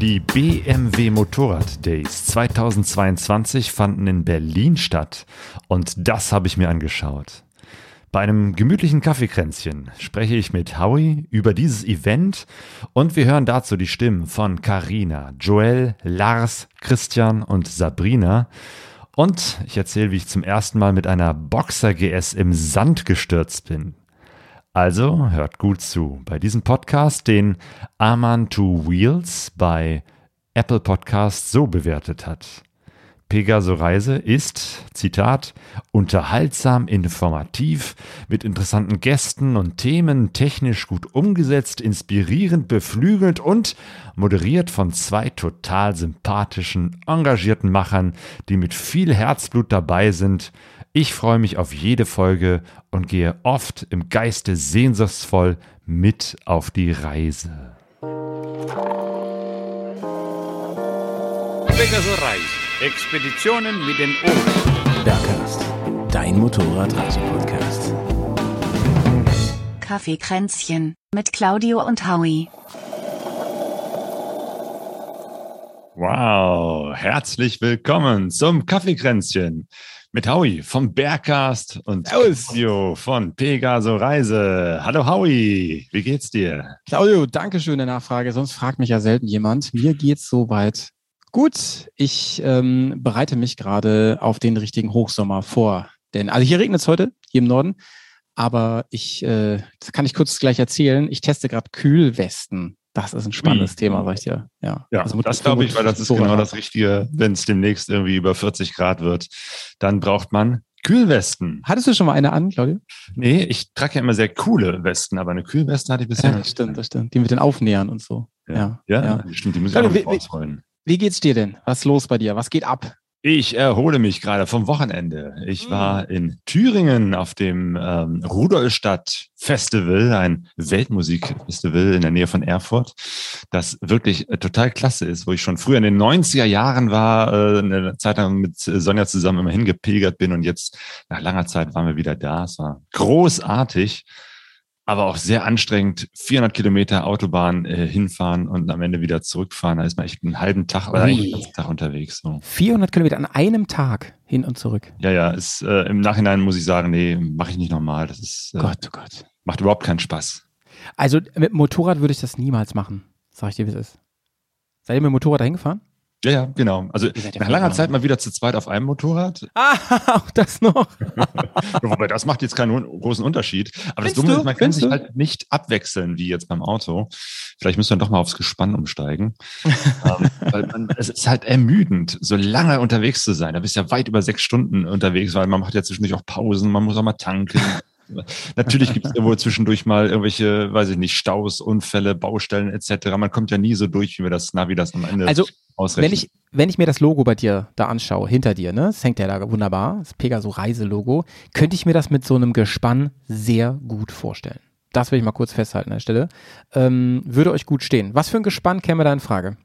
Die BMW Motorrad Days 2022 fanden in Berlin statt und das habe ich mir angeschaut. Bei einem gemütlichen Kaffeekränzchen spreche ich mit Howie über dieses Event und wir hören dazu die Stimmen von Karina, Joel, Lars, Christian und Sabrina. Und ich erzähle, wie ich zum ersten Mal mit einer Boxer GS im Sand gestürzt bin. Also hört gut zu bei diesem Podcast, den Aman Two Wheels bei Apple Podcast so bewertet hat. Pegaso Reise ist, Zitat, unterhaltsam, informativ, mit interessanten Gästen und Themen, technisch gut umgesetzt, inspirierend, beflügelt und moderiert von zwei total sympathischen, engagierten Machern, die mit viel Herzblut dabei sind ich freue mich auf jede Folge und gehe oft im Geiste sehnsuchtsvoll mit auf die Reise. Pegasus Reise. Expeditionen mit den Ohren. Bergcast, dein Motorradreise-Podcast. Kaffeekränzchen mit Claudio und Howie. Wow, herzlich willkommen zum Kaffeekränzchen mit Howie vom Bergcast und Claudio von Pegaso Reise. Hallo Howie, wie geht's dir? Claudio, danke schön der Nachfrage. Sonst fragt mich ja selten jemand. Mir geht's soweit gut. Ich ähm, bereite mich gerade auf den richtigen Hochsommer vor. Denn, also hier regnet es heute, hier im Norden. Aber ich, äh, das kann ich kurz gleich erzählen. Ich teste gerade Kühlwesten. Das ist ein spannendes Ui. Thema, sag ich dir. Ja, ja also das glaube ich, weil das ist genau das Richtige, wenn es demnächst irgendwie über 40 Grad wird. Dann braucht man Kühlwesten. Hattest du schon mal eine an, Claudia? Nee, ich trage ja immer sehr coole Westen, aber eine Kühlweste hatte ich bisher ja, das stimmt, das stimmt. Die mit den Aufnähern und so. Ja, ja, ja. stimmt, die muss ich auch noch ausrollen. Wie geht's dir denn? Was ist los bei dir? Was geht ab? Ich erhole mich gerade vom Wochenende. Ich war hm. in Thüringen auf dem ähm, Rudolstadt Festival, ein Weltmusikfestival in der Nähe von Erfurt, das wirklich äh, total klasse ist, wo ich schon früher in den 90er Jahren war, äh, eine Zeit lang mit Sonja zusammen immer hingepilgert bin und jetzt nach langer Zeit waren wir wieder da. Es war großartig aber auch sehr anstrengend. 400 Kilometer Autobahn äh, hinfahren und am Ende wieder zurückfahren. Da ist man echt einen halben Tag oder einen ganzen Tag unterwegs. So. 400 Kilometer an einem Tag hin und zurück. Ja, ja. Ist, äh, Im Nachhinein muss ich sagen, nee, mache ich nicht nochmal. Das ist äh, Gott, oh Gott. macht überhaupt keinen Spaß. Also mit Motorrad würde ich das niemals machen. Sag ich dir, wie es ist. Seid ihr mit dem Motorrad dahin gefahren? Ja, ja, genau. Also nach langer Zeit mal wieder zu zweit auf einem Motorrad. Ah, auch das noch. Wobei das macht jetzt keinen großen Unterschied. Aber Findest das Dumme du? ist, man kann sich halt nicht abwechseln wie jetzt beim Auto. Vielleicht müssen wir doch mal aufs Gespann umsteigen. ähm, weil man, es ist halt ermüdend, so lange unterwegs zu sein. Da bist du ja weit über sechs Stunden unterwegs, weil man macht ja zwischendurch auch Pausen, man muss auch mal tanken. Natürlich gibt es ja wohl zwischendurch mal irgendwelche, weiß ich nicht, Staus, Unfälle, Baustellen etc. Man kommt ja nie so durch, wie wir das Navi das am Ende also, ausrechnet. Wenn ich, wenn ich mir das Logo bei dir da anschaue, hinter dir, ne, das hängt ja da wunderbar, das Pegaso Reiselogo, könnte ich mir das mit so einem Gespann sehr gut vorstellen. Das will ich mal kurz festhalten an der Stelle. Ähm, würde euch gut stehen. Was für ein Gespann käme da in Frage?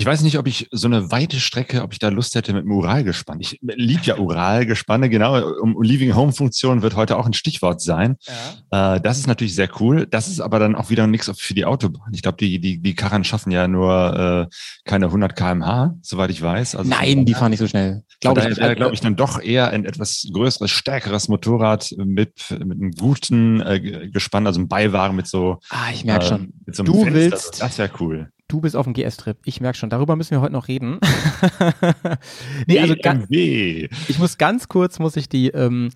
Ich weiß nicht, ob ich so eine weite Strecke, ob ich da Lust hätte mit dem Uralgespann. Ich liebe ja Uralgespanne, genau. Um Leaving Home Funktion wird heute auch ein Stichwort sein. Ja. Äh, das ist natürlich sehr cool. Das ist aber dann auch wieder nichts für die Autobahn. Ich glaube, die, die, die Karren schaffen ja nur äh, keine 100 kmh, soweit ich weiß. Also Nein, die fahren nicht so schnell. Glaube ich, wäre, glaube ich, dann doch eher ein etwas größeres, stärkeres Motorrad mit, mit einem guten äh, Gespann, also ein Beiwagen mit so. Ah, ich merke äh, schon. So du Fenster. willst. Das wäre cool. Du bist auf dem GS-Trip. Ich merke schon, darüber müssen wir heute noch reden. nee, also ganz, ich muss ganz kurz, muss ich die ähm,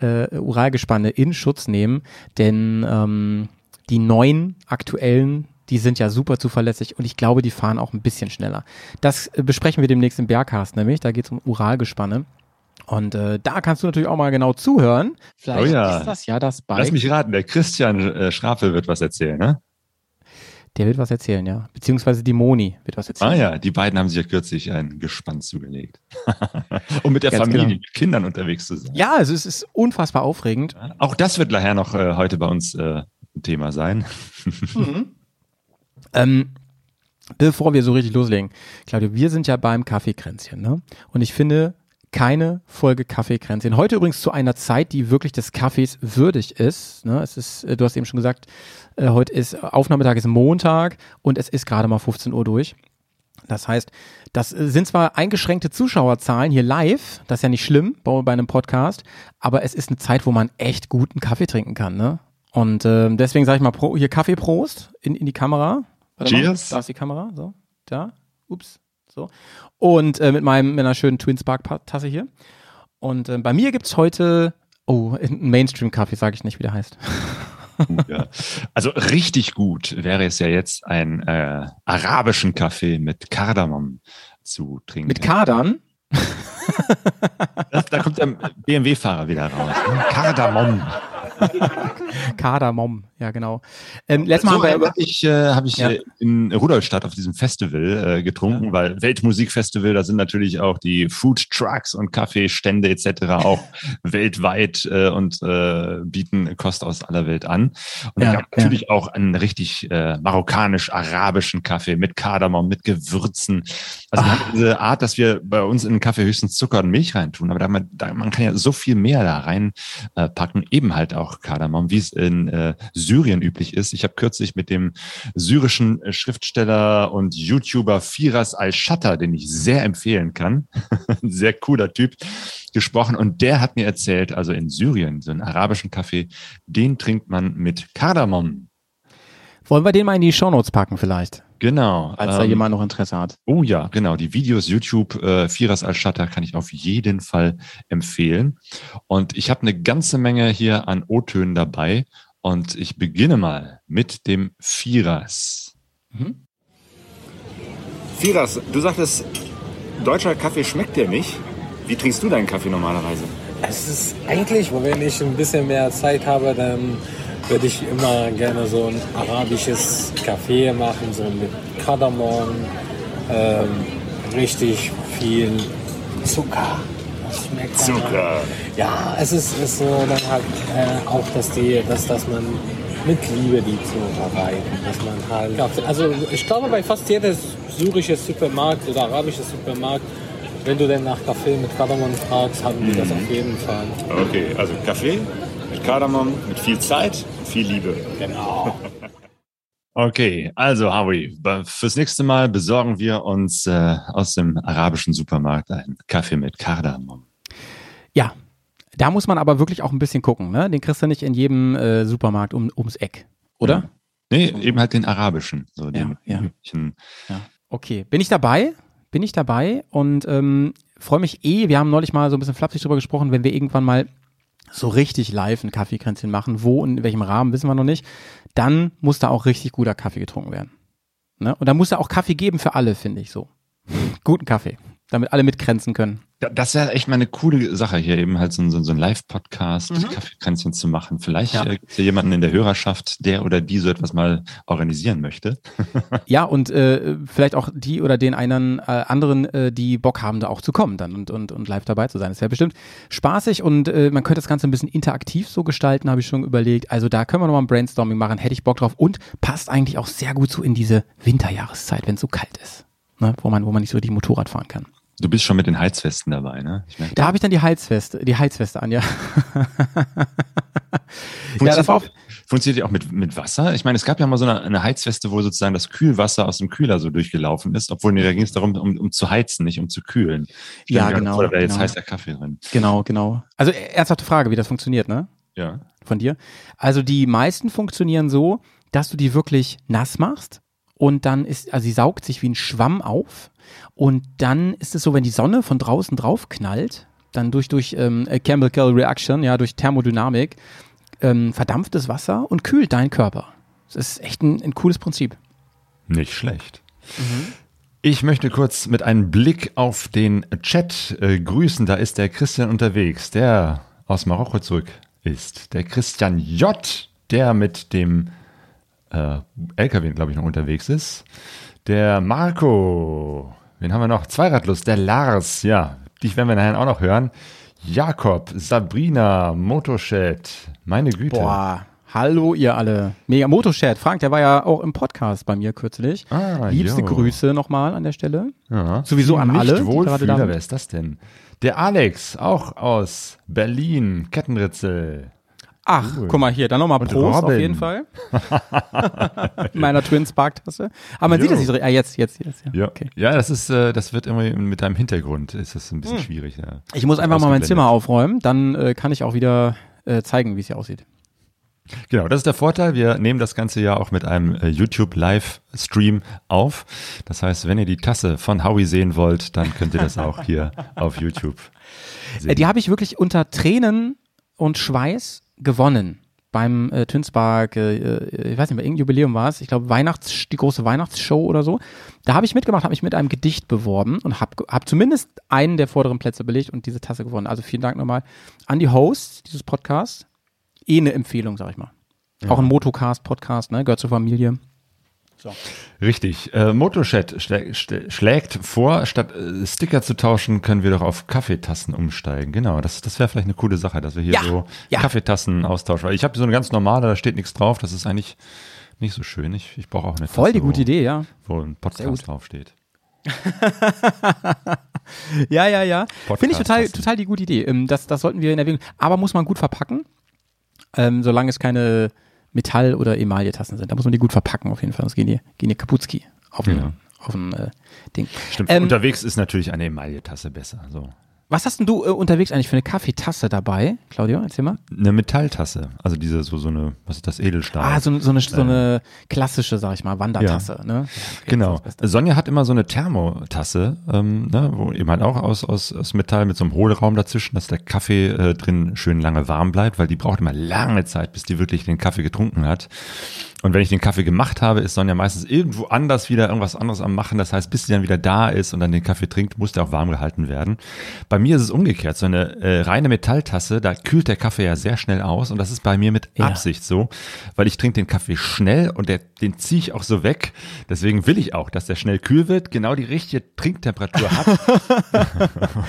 äh, Uralgespanne in Schutz nehmen, denn ähm, die neuen aktuellen, die sind ja super zuverlässig und ich glaube, die fahren auch ein bisschen schneller. Das äh, besprechen wir demnächst im Berghast nämlich, da geht es um Uralgespanne. Und äh, da kannst du natürlich auch mal genau zuhören. Vielleicht oh ja. ist das ja das Bike. Lass mich raten, der Christian äh, Schrafel wird was erzählen, ne? Der wird was erzählen, ja. Beziehungsweise die Moni wird was erzählen. Ah ja, die beiden haben sich ja kürzlich ein Gespann zugelegt. um mit der Ganz Familie, genau. mit Kindern unterwegs zu sein. Ja, also es ist unfassbar aufregend. Auch das wird nachher noch äh, heute bei uns äh, ein Thema sein. mhm. ähm, bevor wir so richtig loslegen, Claudio, wir sind ja beim Kaffeekränzchen, ne? Und ich finde, keine Folge Kaffeekränzchen. Heute übrigens zu einer Zeit, die wirklich des Kaffees würdig ist. Ne? Es ist, äh, du hast eben schon gesagt, äh, heute ist Aufnahmetag ist Montag und es ist gerade mal 15 Uhr durch. Das heißt, das sind zwar eingeschränkte Zuschauerzahlen hier live, das ist ja nicht schlimm bei, bei einem Podcast, aber es ist eine Zeit, wo man echt guten Kaffee trinken kann, ne? Und äh, deswegen sage ich mal Pro, hier Kaffeeprost in, in die Kamera. Warte mal, Cheers. Da ist die Kamera, so, da, ups, so. Und äh, mit meinem, mit einer schönen Twin Spark Tasse hier. Und äh, bei mir gibt's heute, oh, einen Mainstream-Kaffee, sage ich nicht, wie der heißt. Ja. Also richtig gut wäre es ja jetzt ein äh, arabischen Kaffee mit Kardamom zu trinken. Mit Kadern. Das, da kommt der BMW-Fahrer wieder raus. Kardamom. Kardamom, ja genau. Ähm, letztes Mal so, haben wir, habe ich, äh, hab ich Ja. äh, in Rudolstadt auf diesem Festival äh, getrunken, weil Weltmusikfestival, da sind natürlich auch die Food Trucks und Kaffeestände etc. auch weltweit äh, und äh, bieten Kost aus aller Welt an. Und Ja, ja. natürlich auch einen richtig äh, marokkanisch-arabischen Kaffee mit Kardamom, mit Gewürzen. Also haben diese Art, dass wir bei uns in den Kaffee höchstens Zucker und Milch reintun, aber da man, da, man kann ja so viel mehr da rein äh, packen, eben halt auch Kardamom, wie es in äh, Syrien üblich ist. Ich habe kürzlich mit dem syrischen äh, Schriftsteller und YouTuber Firas Al-Shatter, den ich sehr empfehlen kann, sehr cooler Typ, gesprochen und der hat mir erzählt, also in Syrien, so einen arabischen Kaffee, den trinkt man mit Kardamom. wollen wir den mal in die Shownotes packen vielleicht, Genau. falls da ähm, jemand noch Interesse hat. Oh ja, genau. Die Videos YouTube äh, Firas Al-Shatter kann ich auf jeden Fall empfehlen. Und ich habe eine ganze Menge hier an O-Tönen dabei. Und ich beginne mal mit dem Firas. Firas, du sagtest, deutscher Kaffee schmeckt dir nicht. Wie trinkst du deinen Kaffee normalerweise? Es ist eigentlich, wenn ich ein bisschen mehr Zeit habe, dann würde ich immer gerne so ein arabisches Kaffee machen, so mit Kardamom, ähm, richtig viel Zucker. Das schmeckt dann halt- Zucker. Ja, es ist, ist so dann halt äh, auch, dass die, dass, dass man mit Liebe die zubereiten, dass man halt, also ich glaube bei fast jeder syrische Supermarkt oder arabische Supermarkt, wenn du denn nach Kaffee mit Kardamom fragst, haben die das auf jeden Fall. Okay, also Kaffee mit Kardamom, mit viel Zeit, viel Liebe. Genau. Okay, also Howie, be- fürs nächste Mal besorgen wir uns äh, aus dem arabischen Supermarkt einen Kaffee mit Kardamom. Ja, da muss man aber wirklich auch ein bisschen gucken. Ne? Den kriegst du nicht in jedem äh, Supermarkt um, ums Eck, oder? Nee, eben halt den arabischen. So den Ja, ja. üblichen. Okay, bin ich dabei? Bin ich dabei und ähm, freue mich eh. Wir haben neulich mal so ein bisschen flapsig drüber gesprochen, wenn wir irgendwann mal so richtig live ein Kaffeekränzchen machen, wo und in welchem Rahmen, wissen wir noch nicht, dann muss da auch richtig guter Kaffee getrunken werden. Ne? Und da muss da auch Kaffee geben für alle, finde ich so. Guten Kaffee, damit alle mitkränzen können. Das wäre echt mal eine coole Sache hier, eben halt so, ein- so, ein- so ein Live-Podcast, Mhm. Kaffeekränzchen zu machen. Vielleicht Ja. äh, gibt es ja jemanden in der Hörerschaft, der oder die so etwas mal organisieren möchte. Ja, und äh, vielleicht auch die oder den einen äh, anderen, äh, die Bock haben, da auch zu kommen dann und, und, und live dabei zu sein. Das wäre bestimmt spaßig und äh, man könnte das Ganze ein bisschen interaktiv so gestalten, habe ich schon überlegt. Also da können wir nochmal ein Brainstorming machen, hätte ich Bock drauf und passt eigentlich auch sehr gut so in diese Winterjahreszeit, wenn es so kalt ist. Ne? Wo man, wo man nicht so richtig Motorrad fahren kann. Du bist schon mit den Heizwesten dabei, ne? Ich Da habe ich dann die Heizweste, die Heizweste an, ja. ja, Funktioniert, das auch, funktioniert die auch mit, mit Wasser? Ich meine, es gab ja mal so eine, eine Heizweste, wo sozusagen das Kühlwasser aus dem Kühler so durchgelaufen ist, obwohl nee, da ging es darum, um, um zu heizen, nicht um zu kühlen. Stell Ja, genau, Vor, da wäre jetzt genau. heißer Kaffee drin. Genau, genau. Also äh, ernsthafte Frage, wie das funktioniert, ne? Ja. von dir. Also die meisten funktionieren so, dass du die wirklich nass machst und dann ist, also sie saugt sich wie ein Schwamm auf und dann ist es so, wenn die Sonne von draußen drauf knallt, dann durch, durch ähm, Chemical Reaction, ja, durch Thermodynamik, ähm, verdampft das Wasser und kühlt deinen Körper. Das ist echt ein, ein cooles Prinzip. Nicht schlecht. Ich möchte kurz mit einem Blick auf den Chat äh, grüßen. Da ist der Christian unterwegs, der aus Marokko zurück ist. Der Christian J., der mit dem äh, LKW, glaube ich, noch unterwegs ist. Der Marco. Wen haben wir noch? Zweiradlust. Der Lars. Ja, dich werden wir nachher auch noch hören. Jakob, Sabrina, Motochat. Meine Güte. Boah, hallo ihr alle. Mega Motochat. Frank, der war ja auch im Podcast bei mir kürzlich. Ah, Liebste jo. Grüße nochmal an der Stelle. Ja. Sowieso an Nicht alle, Wohlfühler, wer ist das denn? Der Alex, auch aus Berlin, Kettenritzel. Ach, guck mal hier, dann nochmal Prost auf Robin. jeden Fall. In meiner Twin Spark Tasse. Aber man Jo. sieht das nicht so. Ah, jetzt, jetzt, jetzt. Ja. Ja, Okay. ja das ist, äh, das wird irgendwie mit deinem Hintergrund ist das ein bisschen schwierig. Ja. Ich muss einfach mal mein. Zimmer aufräumen, dann äh, kann ich auch wieder äh, zeigen, wie es hier aussieht. Genau, das ist der Vorteil. Wir nehmen das Ganze ja auch mit einem äh, YouTube Livestream auf. Das heißt, wenn ihr die Tasse von Howie sehen wollt, dann könnt ihr das auch hier auf YouTube sehen. Äh, die habe ich wirklich unter Tränen und Schweiß gewonnen. Beim äh, Tünspark, äh, äh, ich weiß nicht mehr, irgendein Jubiläum war es, ich glaube Weihnachts, die große Weihnachtsshow oder so. Da habe ich mitgemacht, habe mich mit einem Gedicht beworben und habe hab zumindest einen der vorderen Plätze belegt und diese Tasse gewonnen. Also vielen Dank nochmal an die Hosts dieses Podcasts. Eh eine Empfehlung, sag ich mal. Auch ein Motocast-Podcast, ne? Gehört zur Familie. Richtig. Äh, Motochat schlä schlä schlägt vor, statt äh, Sticker zu tauschen, können wir doch auf Kaffeetassen umsteigen. Genau, das, das wäre vielleicht eine coole Sache, dass wir hier Ja, so ja. Kaffeetassen austauschen. Weil ich habe so eine ganz normale, da steht nichts drauf. Das ist eigentlich nicht so schön. Ich, ich brauche auch eine Voll Tasse, die gute wo, Idee, ja. Wo ein. Podcast draufsteht. Ja, ja, ja. Finde ich total, total die gute Idee. Ähm, Das, das sollten wir in Erwägung. Aber muss man gut verpacken, ähm, solange es keine Metall- oder Emaille-Tassen sind. Da muss man die gut verpacken auf jeden Fall. Sonst gehen die, gehen die Kaputski auf ein, Ja. auf ein äh, Ding. Stimmt. Ähm, Unterwegs ist natürlich eine Emaille-Tasse besser. So. Was hast denn du äh, unterwegs eigentlich für eine Kaffeetasse dabei, Claudio? Erzähl mal. Eine Metalltasse. Also diese, so, so eine, was ist das, Edelstahl. Ah, so, so, eine, so eine klassische, sag ich mal, Wandertasse. Ne? Okay, Genau. Sonja hat immer so eine Thermotasse, ähm, ne, wo eben halt auch aus, aus, aus Metall mit so einem Hohlraum dazwischen, dass der Kaffee äh, drin schön lange warm bleibt, weil die braucht immer lange Zeit, bis die wirklich den Kaffee getrunken hat. Und wenn ich den Kaffee gemacht habe, ist Sonja meistens irgendwo anders wieder irgendwas anderes am Machen. Das heißt, bis sie dann wieder da ist und dann den Kaffee trinkt, muss der auch warm gehalten werden. Bei mir ist es umgekehrt. So eine äh, reine Metalltasse, da kühlt der Kaffee ja sehr schnell aus und das ist bei mir mit Ja. Absicht so, weil ich trinke den Kaffee schnell und der, den ziehe ich auch so weg. Deswegen will ich auch, dass der schnell kühl wird, genau die richtige Trinktemperatur hat.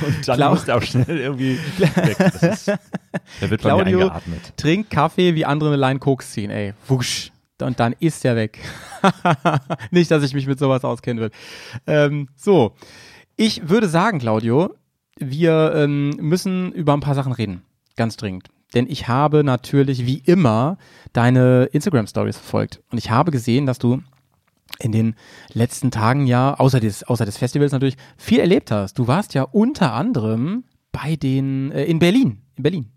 und dann Klau- muss der auch schnell irgendwie weg. Ist, der wird bei mir Claudio eingeatmet. trinkt Kaffee, wie andere eine Line Koks ziehen, ey. Wusch. Und dann ist er weg. Nicht, dass ich mich mit sowas auskennen will. Ähm, so. Ich würde sagen, Claudio, wir ähm, müssen über ein paar Sachen reden. Ganz dringend. Denn ich habe natürlich wie immer deine Instagram-Stories verfolgt. Und ich habe gesehen, dass du in den letzten Tagen ja, außer des, außer des Festivals natürlich, viel erlebt hast. Du warst ja unter anderem bei den, äh, in Berlin. In Berlin.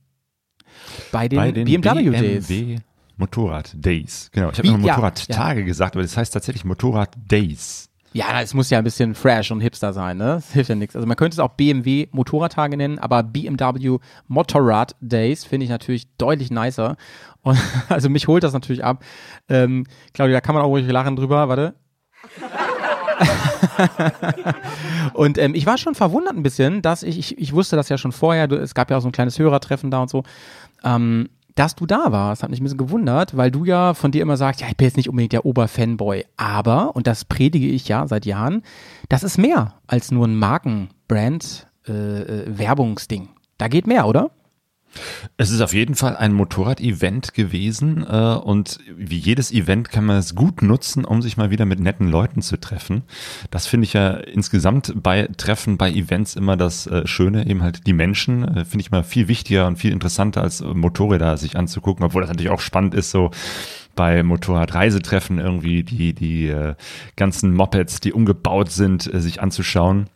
Bei den, bei den BMW Days. BMW Motorrad Days. Genau, ich habe immer ja, Motorradtage gesagt, aber das heißt tatsächlich Motorrad Days. Ja, es muss ja ein bisschen fresh und hipster sein, ne? Das hilft ja nichts. Also man könnte es auch BMW Motorradtage nennen, aber BMW Motorrad Days finde ich natürlich deutlich nicer. Und also mich holt das natürlich ab. Ähm, Claudia, da kann man auch ruhig lachen drüber, warte. und ähm, ich war schon verwundert ein bisschen, dass ich, ich, ich wusste das ja schon vorher, es gab ja auch so ein kleines Hörertreffen da und so, ähm, dass du da warst, hat mich ein bisschen gewundert, weil du ja von dir immer sagst, ja, ich bin jetzt nicht unbedingt der Oberfanboy, aber, und das predige ich ja seit Jahren, das ist mehr als nur ein Markenbrand äh, äh. Da geht mehr, oder? Es ist auf jeden Fall ein Motorrad-Event gewesen äh, und wie jedes Event kann man es gut nutzen, um sich mal wieder mit netten Leuten zu treffen. Das finde ich ja insgesamt bei Treffen, bei Events immer das äh, Schöne, eben halt die Menschen, äh, finde ich mal viel wichtiger und viel interessanter als Motorräder sich anzugucken, obwohl das natürlich auch spannend ist, so bei Motorradreisetreffen irgendwie die, die äh, ganzen Mopeds, die umgebaut sind, äh, sich anzuschauen.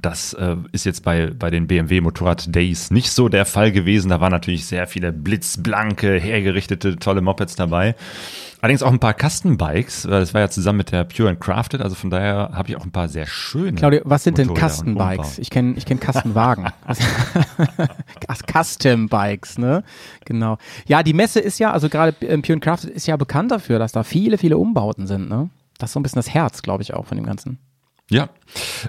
Das äh, ist jetzt bei, bei den BMW Motorrad Days nicht so der Fall gewesen. Da waren natürlich sehr viele blitzblanke, hergerichtete, tolle Mopeds dabei. Allerdings auch ein paar Custom-Bikes. weil Das war ja zusammen mit der Pure and Crafted. Also von daher habe ich auch ein paar sehr schöne. Claudia, was sind denn Motorräder Custom-Bikes? Umbau. Ich kenne ich kenn Custom-Wagen. Also, Custom-Bikes, ne? Genau. Ja, die Messe ist ja, also gerade ähm, Pure and Crafted ist ja bekannt dafür, dass da viele, viele Umbauten sind, ne? Das ist so ein bisschen das Herz, glaube ich, auch von dem Ganzen. Ja,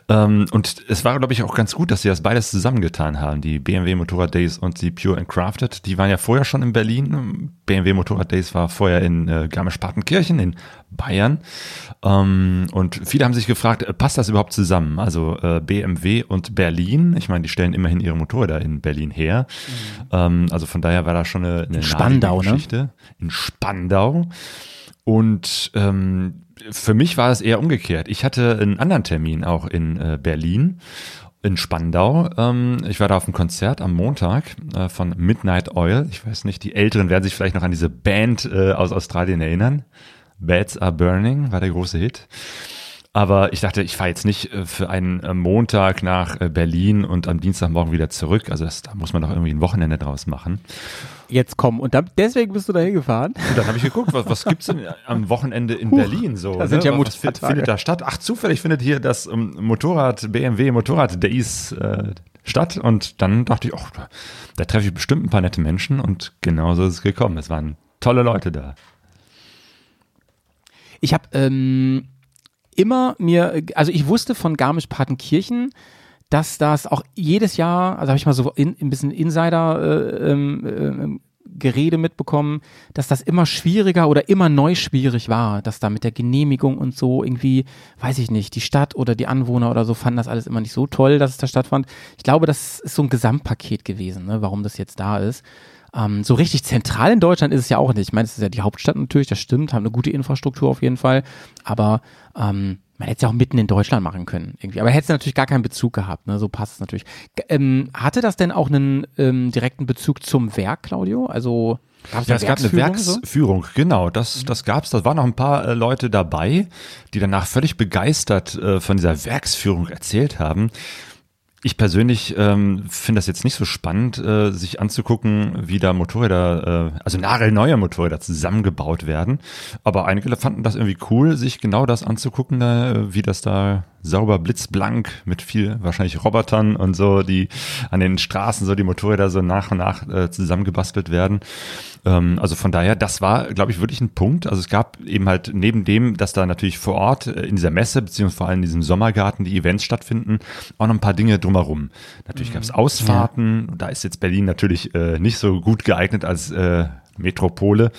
ähm, und es war, glaube ich, auch ganz gut, dass sie das beides zusammengetan haben, die BMW Motorrad Days und die Pure and Crafted. Die waren ja vorher schon in Berlin. BMW Motorrad Days war vorher in äh, Garmisch-Partenkirchen in Bayern. Ähm, und viele haben sich gefragt, äh, passt das überhaupt zusammen? Also äh, BMW und Berlin, ich meine, die stellen immerhin ihre Motorräder in Berlin her. Ähm, also von daher war da schon eine, eine Spandau, naheliegende ne? Geschichte. In Spandau. Und ähm, für mich war es eher umgekehrt. Ich hatte einen anderen Termin auch in äh, Berlin in Spandau. Ähm, ich war da auf einem Konzert am Montag äh, von Midnight Oil. Ich weiß nicht, die Älteren werden sich vielleicht noch an diese Band äh, aus Australien erinnern. Bats Are Burning war der große Hit. Aber ich dachte, ich fahre jetzt nicht äh, für einen äh, Montag nach äh, Berlin und am Dienstagmorgen wieder zurück. Also das, da muss man doch irgendwie ein Wochenende draus machen. Jetzt komm. Und dann, deswegen bist du da hingefahren? Und dann habe ich geguckt, was, was gibt's denn am Wochenende in Berlin so? da sind ja was Motorradtage. findet da statt? Ach, zufällig findet hier das ähm, Motorrad, BMW Motorrad Days äh, statt. Und dann dachte ich, ach, da, da treffe ich bestimmt ein paar nette Menschen. Und genauso ist es gekommen. Es waren tolle Leute da. Ich habe ähm, immer mir, also ich wusste von Garmisch-Partenkirchen, dass das auch jedes Jahr, also habe ich mal so in, ein bisschen Insider äh, ähm, ähm, Gerede mitbekommen, dass das immer schwieriger oder immer neu schwierig war, dass da mit der Genehmigung und so irgendwie, weiß ich nicht, die Stadt oder die Anwohner oder so fanden das alles immer nicht so toll, dass es da stattfand. Ich glaube, das ist so ein Gesamtpaket gewesen, ne, warum das jetzt da ist. Ähm, so richtig zentral in Deutschland ist es ja auch nicht. Ich meine, es ist ja die Hauptstadt natürlich, das stimmt, haben eine gute Infrastruktur auf jeden Fall. Aber ähm, man hätte es ja auch mitten in Deutschland machen können irgendwie. Aber hätte es natürlich gar keinen Bezug gehabt, ne? So passt es natürlich. G ähm, hatte das denn auch einen ähm, direkten Bezug zum Werk, Claudio? Also gab's Ja, es gab eine Werksführung so? Genau, das, das gab's. Da waren noch ein paar äh, Leute dabei, die danach völlig begeistert äh, von dieser Werksführung erzählt haben. Ich persönlich ähm, finde das jetzt nicht so spannend, äh, sich anzugucken, wie da Motorräder, äh, also nagelneue Motorräder zusammengebaut werden. Aber einige fanden das irgendwie cool, sich genau das anzugucken, äh, wie das da sauber blitzblank mit viel wahrscheinlich Robotern und so, die an den Straßen so die Motorräder so nach und nach äh, zusammengebastelt werden. Ähm, also von daher, das war, glaube ich, wirklich ein Punkt. Also es gab eben halt neben dem, dass da natürlich vor Ort äh, in dieser Messe, beziehungsweise vor allem in diesem Sommergarten die Events stattfinden, auch noch ein paar Dinge drumherum. Natürlich gab es Ausfahrten. Da ist jetzt Berlin natürlich äh, nicht so gut geeignet als äh, Metropole.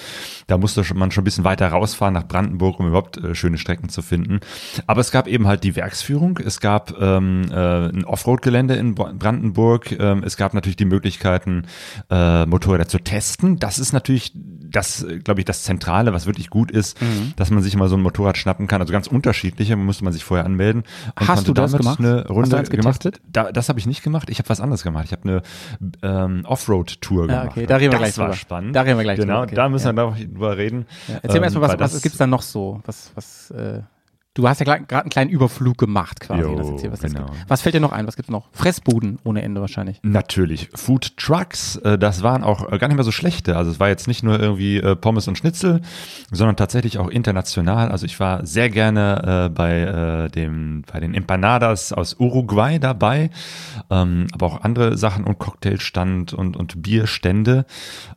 Da musste man schon ein bisschen weiter rausfahren nach Brandenburg, um überhaupt äh, schöne Strecken zu finden. Aber es gab eben halt die Werksführung. Es gab ähm, äh, ein Offroad-Gelände in Brandenburg. Ähm, es gab natürlich die Möglichkeiten, äh, Motorräder zu testen. Das ist natürlich das, glaube ich, das Zentrale, was wirklich gut ist, dass man sich mal so ein Motorrad schnappen kann. Also ganz unterschiedliche, musste man sich vorher anmelden. Hast du das gemacht? Eine Hast du Runde gemacht. Da, das habe ich nicht gemacht. Ich habe was anderes gemacht. Ich habe eine ähm, Offroad-Tour Ja, gemacht. okay, da reden wir das gleich war drüber. spannend. Da reden wir gleich Genau, da müssen Ja. wir noch drüber reden. Ja, erzähl mir Ähm, erstmal, weil was, was das- gibt's da noch so? Was, was, äh, du hast ja gerade einen kleinen Überflug gemacht quasi. Jo, das erzähl, was, genau. gibt. was fällt dir noch ein? Was gibt's noch? Fressbuden ohne Ende wahrscheinlich. Natürlich. Food Trucks, äh, das waren auch äh, gar nicht mehr so schlechte. Also es war jetzt nicht nur irgendwie äh, Pommes und Schnitzel, sondern tatsächlich auch international. Also ich war sehr gerne bei dem bei den Empanadas aus Uruguay dabei, ähm, aber auch andere Sachen und Cocktailstand und und Bierstände.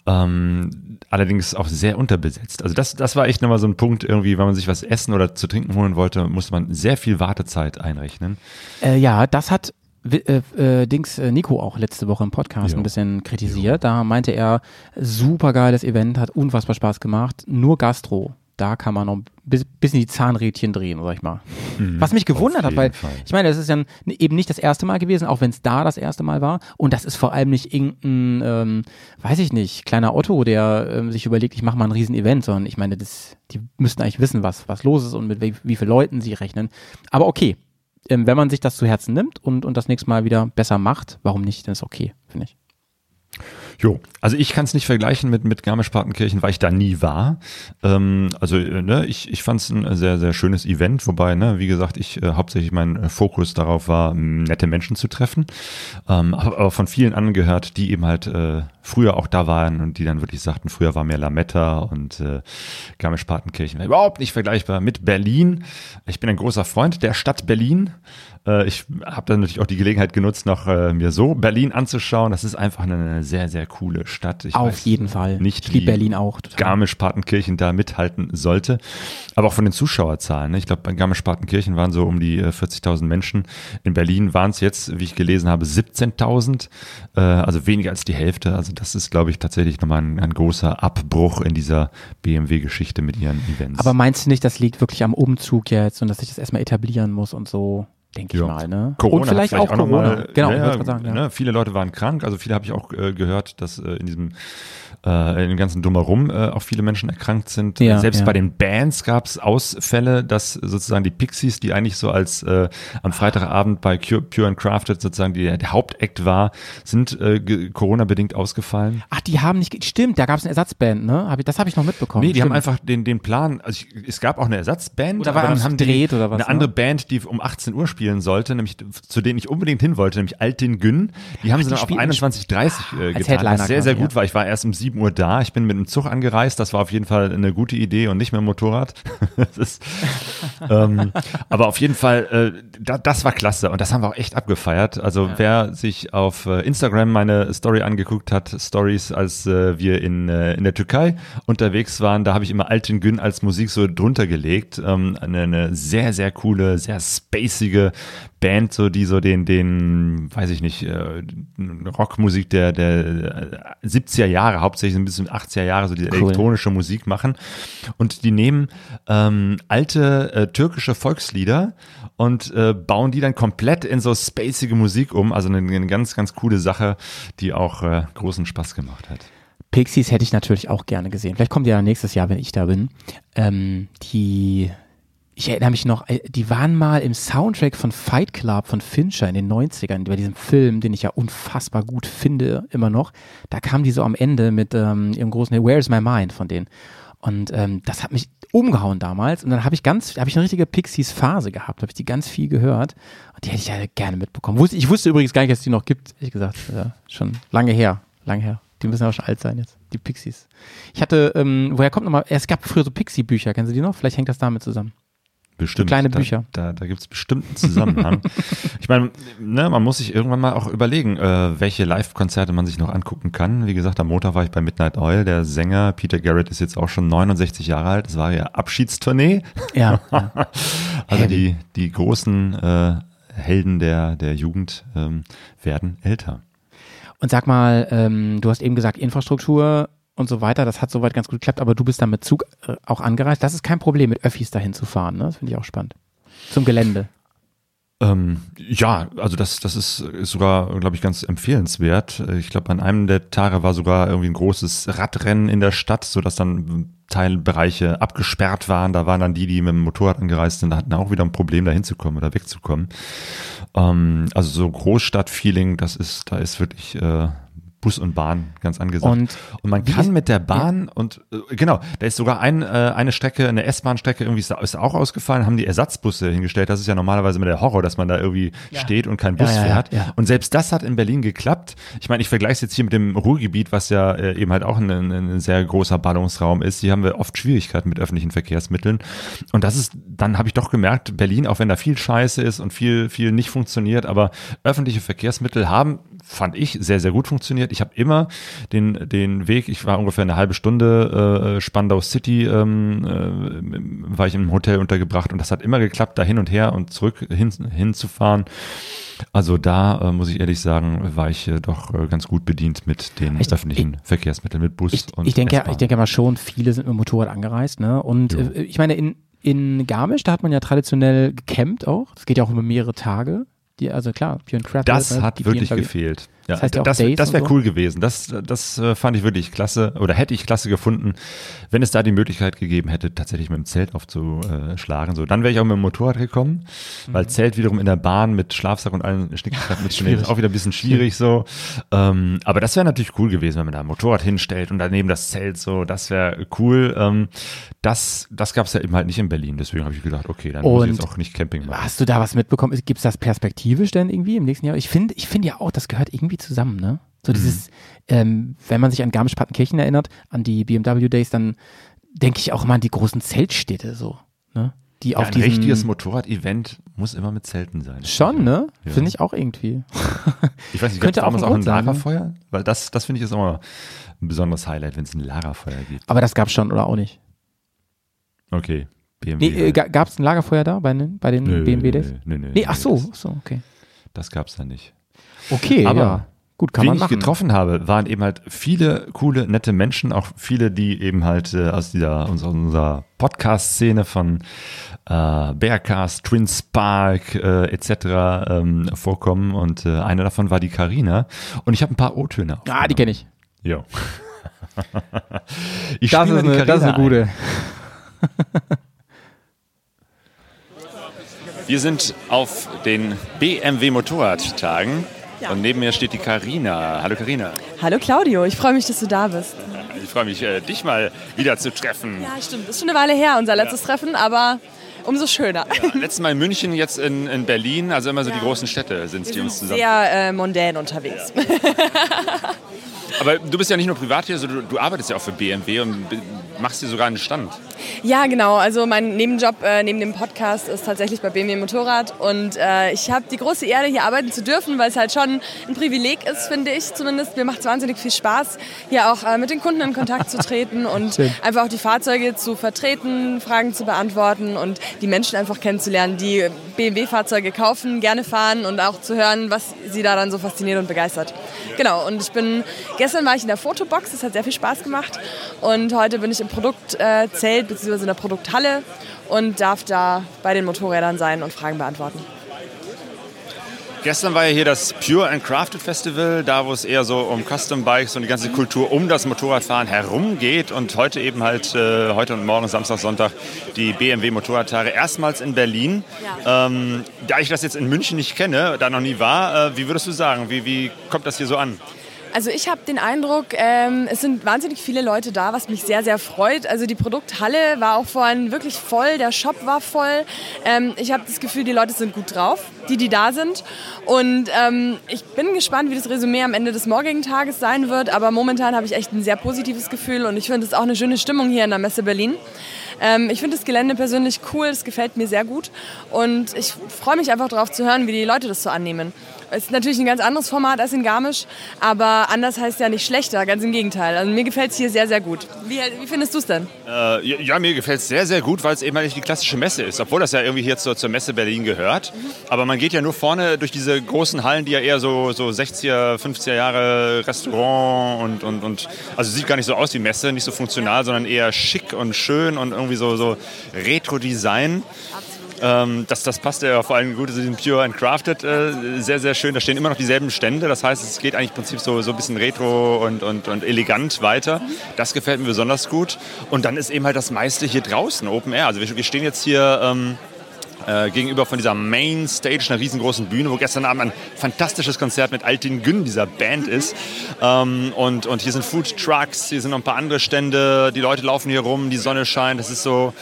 Ähm, allerdings auch sehr unterbesetzt. Also das das war echt nochmal so ein Punkt irgendwie, wenn man sich was essen oder zu trinken holen wollte, musste man sehr viel Wartezeit einrechnen. Äh, ja, das hat äh, äh, Dings äh, Nico auch letzte Woche im Podcast Jo. ein bisschen kritisiert. Da meinte er, super geiles Event, hat unfassbar Spaß gemacht. Nur Gastro. Da kann man noch ein bis- bisschen die Zahnrädchen drehen, sag ich mal. Was mich gewundert hat, weil Fall. ich meine, das ist ja eben nicht das erste Mal gewesen, auch wenn es da das erste Mal war. Und das ist vor allem nicht irgendein, ähm, weiß ich nicht, kleiner Otto, der ähm, sich überlegt, ich mache mal ein Riesen-Event, sondern ich meine, das, die müssten eigentlich wissen, was, was los ist und mit wie, wie vielen Leuten sie rechnen. Aber okay, ähm, wenn man sich das zu Herzen nimmt und, und das nächste Mal wieder besser macht, warum nicht? Dann ist okay, finde ich. Jo, also ich kann es nicht vergleichen mit, mit Garmisch-Partenkirchen, weil ich da nie war. Ähm, also äh, ne, ich, ich fand es ein sehr, sehr schönes Event, wobei, ne, wie gesagt, ich äh, hauptsächlich mein äh, Fokus darauf war, nette Menschen zu treffen. Ähm, aber, aber von vielen angehört, die eben halt äh, früher auch da waren und die dann wirklich sagten, früher war mehr Lametta und äh, Garmisch-Partenkirchen überhaupt nicht vergleichbar mit Berlin. Ich bin ein großer Freund der Stadt Berlin. Äh, ich habe dann natürlich auch die Gelegenheit genutzt, noch äh, mir so Berlin anzuschauen. Das ist einfach eine sehr, sehr coole Stadt. Ich Auf weiß jeden Fall. Nicht, ich liebe wie Berlin auch. Garmisch-Partenkirchen da mithalten sollte. Aber auch von den Zuschauerzahlen. Ne? Ich glaube, bei Garmisch-Partenkirchen waren so um die äh, 40.000 Menschen. In Berlin waren es jetzt, wie ich gelesen habe, 17.000. Äh, also weniger als die Hälfte. Also das ist, glaube ich, tatsächlich nochmal ein, ein großer Abbruch in dieser BMW-Geschichte mit ihren Events. Aber meinst du nicht, das liegt wirklich am Umzug jetzt und dass sich das erstmal etablieren muss und so? Denke ich Ja. mal. Ne? Corona Und vielleicht hat auch, noch Corona. mal- genau, ja, ich sagen. Ja. ne, viele Leute waren krank, also viele habe ich auch äh, gehört, dass äh, in diesem äh, in dem ganzen Drumherum äh, auch viele Menschen erkrankt sind. Ja, Selbst ja. bei den Bands gab es Ausfälle, dass sozusagen die Pixies, die eigentlich so als äh, am Freitagabend bei Pure, Pure and Crafted sozusagen die, der Hauptakt war, sind äh, Corona-bedingt ausgefallen. Ach, die haben nicht, stimmt, da gab es eine Ersatzband, ne? Hab ich, das habe ich noch mitbekommen. Nee, die haben Stimmt. einfach den, den Plan, also ich, es gab auch eine Ersatzband, Oder war aber dann haben die gedreht oder was, eine ne? andere Band, die um 18 Uhr spielen sollte, nämlich zu denen ich unbedingt hin wollte, nämlich Altin Gün. Die haben sie die dann auf spielen- 21.30 äh, Als getan, was sehr, sehr gut ja. war. Ich war erst um 7 Uhr da, ich bin mit dem Zug angereist, das war auf jeden Fall eine gute Idee und nicht mit dem Motorrad. ist, ähm, aber auf jeden Fall, äh, da, das war klasse und das haben wir auch echt abgefeiert. Also wer sich auf äh, Instagram meine Story angeguckt hat, Stories, als äh, wir in, äh, in der Türkei unterwegs waren, da habe ich immer Altin Gün als Musik so drunter gelegt. Ähm, eine, eine sehr, sehr coole, sehr spacige Band, so die so den, den, weiß ich nicht, äh, Rockmusik der, der äh, 70er Jahre, hauptsächlich ein bisschen 80er Jahre, so diese Cool. elektronische Musik machen. Und die nehmen ähm, alte äh, türkische Volkslieder und äh, bauen die dann komplett in so spacige Musik um. Also eine, eine ganz, ganz coole Sache, die auch äh, großen Spaß gemacht hat. Pixies hätte ich natürlich auch gerne gesehen. Vielleicht kommt die ja nächstes Jahr, wenn ich da bin. Ähm, die, ich erinnere mich noch, äh, die waren mal im Soundtrack von Fight Club von Fincher in den 90ern, bei diesem Film, den ich ja unfassbar gut finde, immer noch. Da kam die so am Ende mit ähm, ihrem großen Hit, Where's My Mind von denen. Und ähm, das hat mich umgehauen damals. Und dann habe ich ganz, habe ich eine richtige Pixies-Phase gehabt, habe ich die ganz viel gehört. Und die hätte ich ja gerne mitbekommen. Ich wusste übrigens gar nicht, dass die noch gibt, ehrlich gesagt. Ja, schon lange her, lange her. Die müssen ja auch schon alt sein jetzt, die Pixies. Ich hatte, ähm, woher kommt nochmal, es gab früher so Pixie-Bücher, kennen Sie die noch? Vielleicht hängt das damit zusammen. Bestimmt. kleine da, Bücher. Da, da gibt es bestimmt einen Zusammenhang. ich meine, ne, man muss sich irgendwann mal auch überlegen, äh, welche Live-Konzerte man sich noch angucken kann. Wie gesagt, am Montag war ich bei Midnight Oil. Der Sänger Peter Garrett ist jetzt auch schon 69 Jahre alt. Das war ja Abschiedstournee. Ja. ja. Also Heavy. die, die großen äh, Helden der, der Jugend ähm, werden älter. Und sag mal, ähm, du hast eben gesagt, Infrastruktur und so weiter, das hat soweit ganz gut geklappt, aber du bist dann mit Zug äh, auch angereist. Das ist kein Problem, mit Öffis dahin zu fahren, ne? Das finde ich auch spannend. Zum Gelände. Ähm, ja, also das, das ist, ist sogar, glaube ich, ganz empfehlenswert. Ich glaube, an einem der Tage war sogar irgendwie ein großes Radrennen in der Stadt, sodass dann Teilbereiche abgesperrt waren. Da waren dann die, die mit dem Motorrad angereist sind, hatten auch wieder ein Problem, da hinzukommen oder wegzukommen. Ähm, also so Großstadt-Feeling, das ist, da ist wirklich äh, Bus und Bahn ganz angesagt. Und Und man kann mit der Bahn und äh, genau, da ist sogar ein, äh, eine Strecke, eine S-Bahn-Strecke irgendwie ist, ist auch ausgefallen, haben die Ersatzbusse hingestellt. Das ist ja normalerweise immer der Horror, dass man da irgendwie steht und kein Bus Ja, ja, ja, fährt. ja. Und selbst das hat in Berlin geklappt. Ich meine, ich vergleiche es jetzt hier mit dem Ruhrgebiet, was ja äh, eben halt auch ein, ein, ein sehr großer Ballungsraum ist. Hier haben wir oft Schwierigkeiten mit öffentlichen Verkehrsmitteln. Und das ist, dann habe ich doch gemerkt, Berlin, auch wenn da viel Scheiße ist und viel, viel nicht funktioniert, aber öffentliche Verkehrsmittel haben, fand ich, sehr, sehr gut funktioniert. Ich habe immer den, den Weg, ich war ungefähr eine halbe Stunde äh, Spandau City, ähm, äh, war ich im Hotel untergebracht und das hat immer geklappt, da hin und her und zurück hin, hinzufahren. Also da äh, muss ich ehrlich sagen, war ich äh, doch äh, ganz gut bedient mit den Ich- öffentlichen Verkehrsmitteln, mit Bus ich, und ich denke, ich denke mal schon, viele sind mit dem Motorrad angereist, ne? Und äh, ich meine, in, in Garmisch, da hat man ja traditionell gecampt auch. Das geht ja auch über mehrere Tage. Die, also klar, and Crap. Das hat wirklich gefehlt. Ja, Das heißt ja das, das wäre und so. cool gewesen. Das, das äh, fand ich wirklich klasse oder hätte ich klasse gefunden, wenn es da die Möglichkeit gegeben hätte, tatsächlich mit dem Zelt aufzuschlagen. So, dann wäre ich auch mit dem Motorrad gekommen, weil Mhm. Zelt wiederum in der Bahn mit Schlafsack und allen Schnickschnack mitzunehmen, ist auch wieder ein bisschen schwierig so. Ähm, aber das wäre natürlich cool gewesen, wenn man da ein Motorrad hinstellt und daneben das Zelt so, das wäre cool. Ähm, das das gab es ja eben halt nicht in Berlin, deswegen habe ich gedacht, okay, dann muss ich Und jetzt auch nicht Camping machen. Hast du da was mitbekommen? Gibt es das perspektivisch denn irgendwie im nächsten Jahr? Ich finde ich finde ja auch, das gehört irgendwie zusammen, ne? So dieses, ähm, wenn man sich an Garmisch-Partenkirchen erinnert, an die BMW Days, dann denke ich auch immer an die großen Zeltstädte so, ne? Die Ja, auf ein richtiges Motorrad-Event muss immer mit Zelten sein. Schon, ne? Ja. Finde ich auch irgendwie. Ich weiß nicht, Könnte auch auch ein Grund sein, ne? Lagerfeuer? Weil das, das finde ich ist immer ein besonderes Highlight, wenn es ein Lagerfeuer gibt. Aber das gab's schon oder auch nicht? Okay, BMW. Nee, äh, ga- gab's ein Lagerfeuer da bei den, bei den Nö, BMW Days? Nö, nö, nö, Nee, ach so, ach so, okay. das gab's da nicht. Okay, Aber ja. Gut, kann Wen man ich machen. getroffen habe, waren eben halt viele coole, nette Menschen, auch viele, die eben halt äh, aus dieser unserer, unserer Podcast-Szene von äh, Bearcast, Twin Spark äh, etc. Ähm, vorkommen und äh, eine davon war die Karina und ich habe ein paar O-Töne. Ah, die kenne ich. Jo. ich Das ist, eine, das ist eine gute. Wir sind auf den BMW Motorradtagen Ja. und neben mir steht die Karina. Hallo Karina. Hallo Claudio, ich freue mich, dass du da bist. Ich freue mich, äh, dich mal wieder zu treffen. Ja, stimmt. Ist schon eine Weile her, unser letztes Treffen, aber umso schöner. Letztes Mal in München, jetzt in, in Berlin, also immer so die großen Städte sind es, die uns zusammen. Sehr äh, mondän unterwegs. Aber du bist ja nicht nur privat hier, also du, du arbeitest ja auch für BMW und machst hier sogar einen Stand. Ja, genau. Also mein Nebenjob äh, neben dem Podcast ist tatsächlich bei BMW Motorrad und äh, ich habe die große Ehre, hier arbeiten zu dürfen, weil es halt schon ein Privileg ist, finde ich zumindest. Mir macht es wahnsinnig viel Spaß, hier auch äh, mit den Kunden in Kontakt zu treten und Schön. einfach auch die Fahrzeuge zu vertreten, Fragen zu beantworten und die Menschen einfach kennenzulernen, die BMW-Fahrzeuge kaufen, gerne fahren und auch zu hören, was sie da dann so fasziniert und begeistert. Genau, und ich bin, gestern war ich in der Fotobox, das hat sehr viel Spaß gemacht und heute bin ich im Produktzelt äh, bzw. in der Produkthalle und darf da bei den Motorrädern sein und Fragen beantworten. Gestern war ja hier das Pure and Crafted Festival, da wo es eher so um Custom Bikes und die ganze Kultur um das Motorradfahren herumgeht. Und heute eben halt, äh, heute und morgen, Samstag, Sonntag, die BMW Motorradtage erstmals in Berlin. Ähm, da ich das jetzt in München nicht kenne, da noch nie war, äh, wie würdest du sagen, wie, wie kommt das hier so an? Also ich habe den Eindruck, ähm, es sind wahnsinnig viele Leute da, was mich sehr, sehr freut. Also die Produkthalle war auch vorhin wirklich voll, der Shop war voll. Ähm, ich habe das Gefühl, die Leute sind gut drauf, die, die da sind. Und ähm, ich bin gespannt, wie das Resümee am Ende des morgigen Tages sein wird. Aber momentan habe ich echt ein sehr positives Gefühl und ich finde es auch eine schöne Stimmung hier in der Messe Berlin. Ähm, ich finde das Gelände persönlich cool, es gefällt mir sehr gut und ich freue mich einfach darauf zu hören, wie die Leute das so annehmen. Es ist natürlich ein ganz anderes Format als in Garmisch, aber anders heißt ja nicht schlechter, ganz im Gegenteil. Also mir gefällt es hier sehr, sehr gut. Wie, wie findest du es denn? Äh, ja, mir gefällt es sehr, sehr gut, weil es eben halt nicht die klassische Messe ist. Obwohl das ja irgendwie hier zur, zur Messe Berlin gehört. Aber man geht ja nur vorne durch diese großen Hallen, die ja eher so, so 60er, 50er Jahre Restaurant und, und, und also sieht gar nicht so aus wie Messe, nicht so funktional, sondern eher schick und schön und irgendwie so, so Retro-Design. Ähm, das, das passt ja vor allem gut zu diesem Pure and Crafted äh, sehr, sehr schön. Da stehen immer noch dieselben Stände. Das heißt, es geht eigentlich im Prinzip so, so ein bisschen retro und, und, und elegant weiter. Das gefällt mir besonders gut. Und dann ist eben halt das meiste hier draußen, Open Air. Also wir, wir stehen jetzt hier ähm, äh, gegenüber von dieser Main Stage, einer riesengroßen Bühne, wo gestern Abend ein fantastisches Konzert mit Altin Gün, dieser Band ist. Ähm, und, und hier sind Food Trucks, hier sind noch ein paar andere Stände. Die Leute laufen hier rum, die Sonne scheint. Das ist so,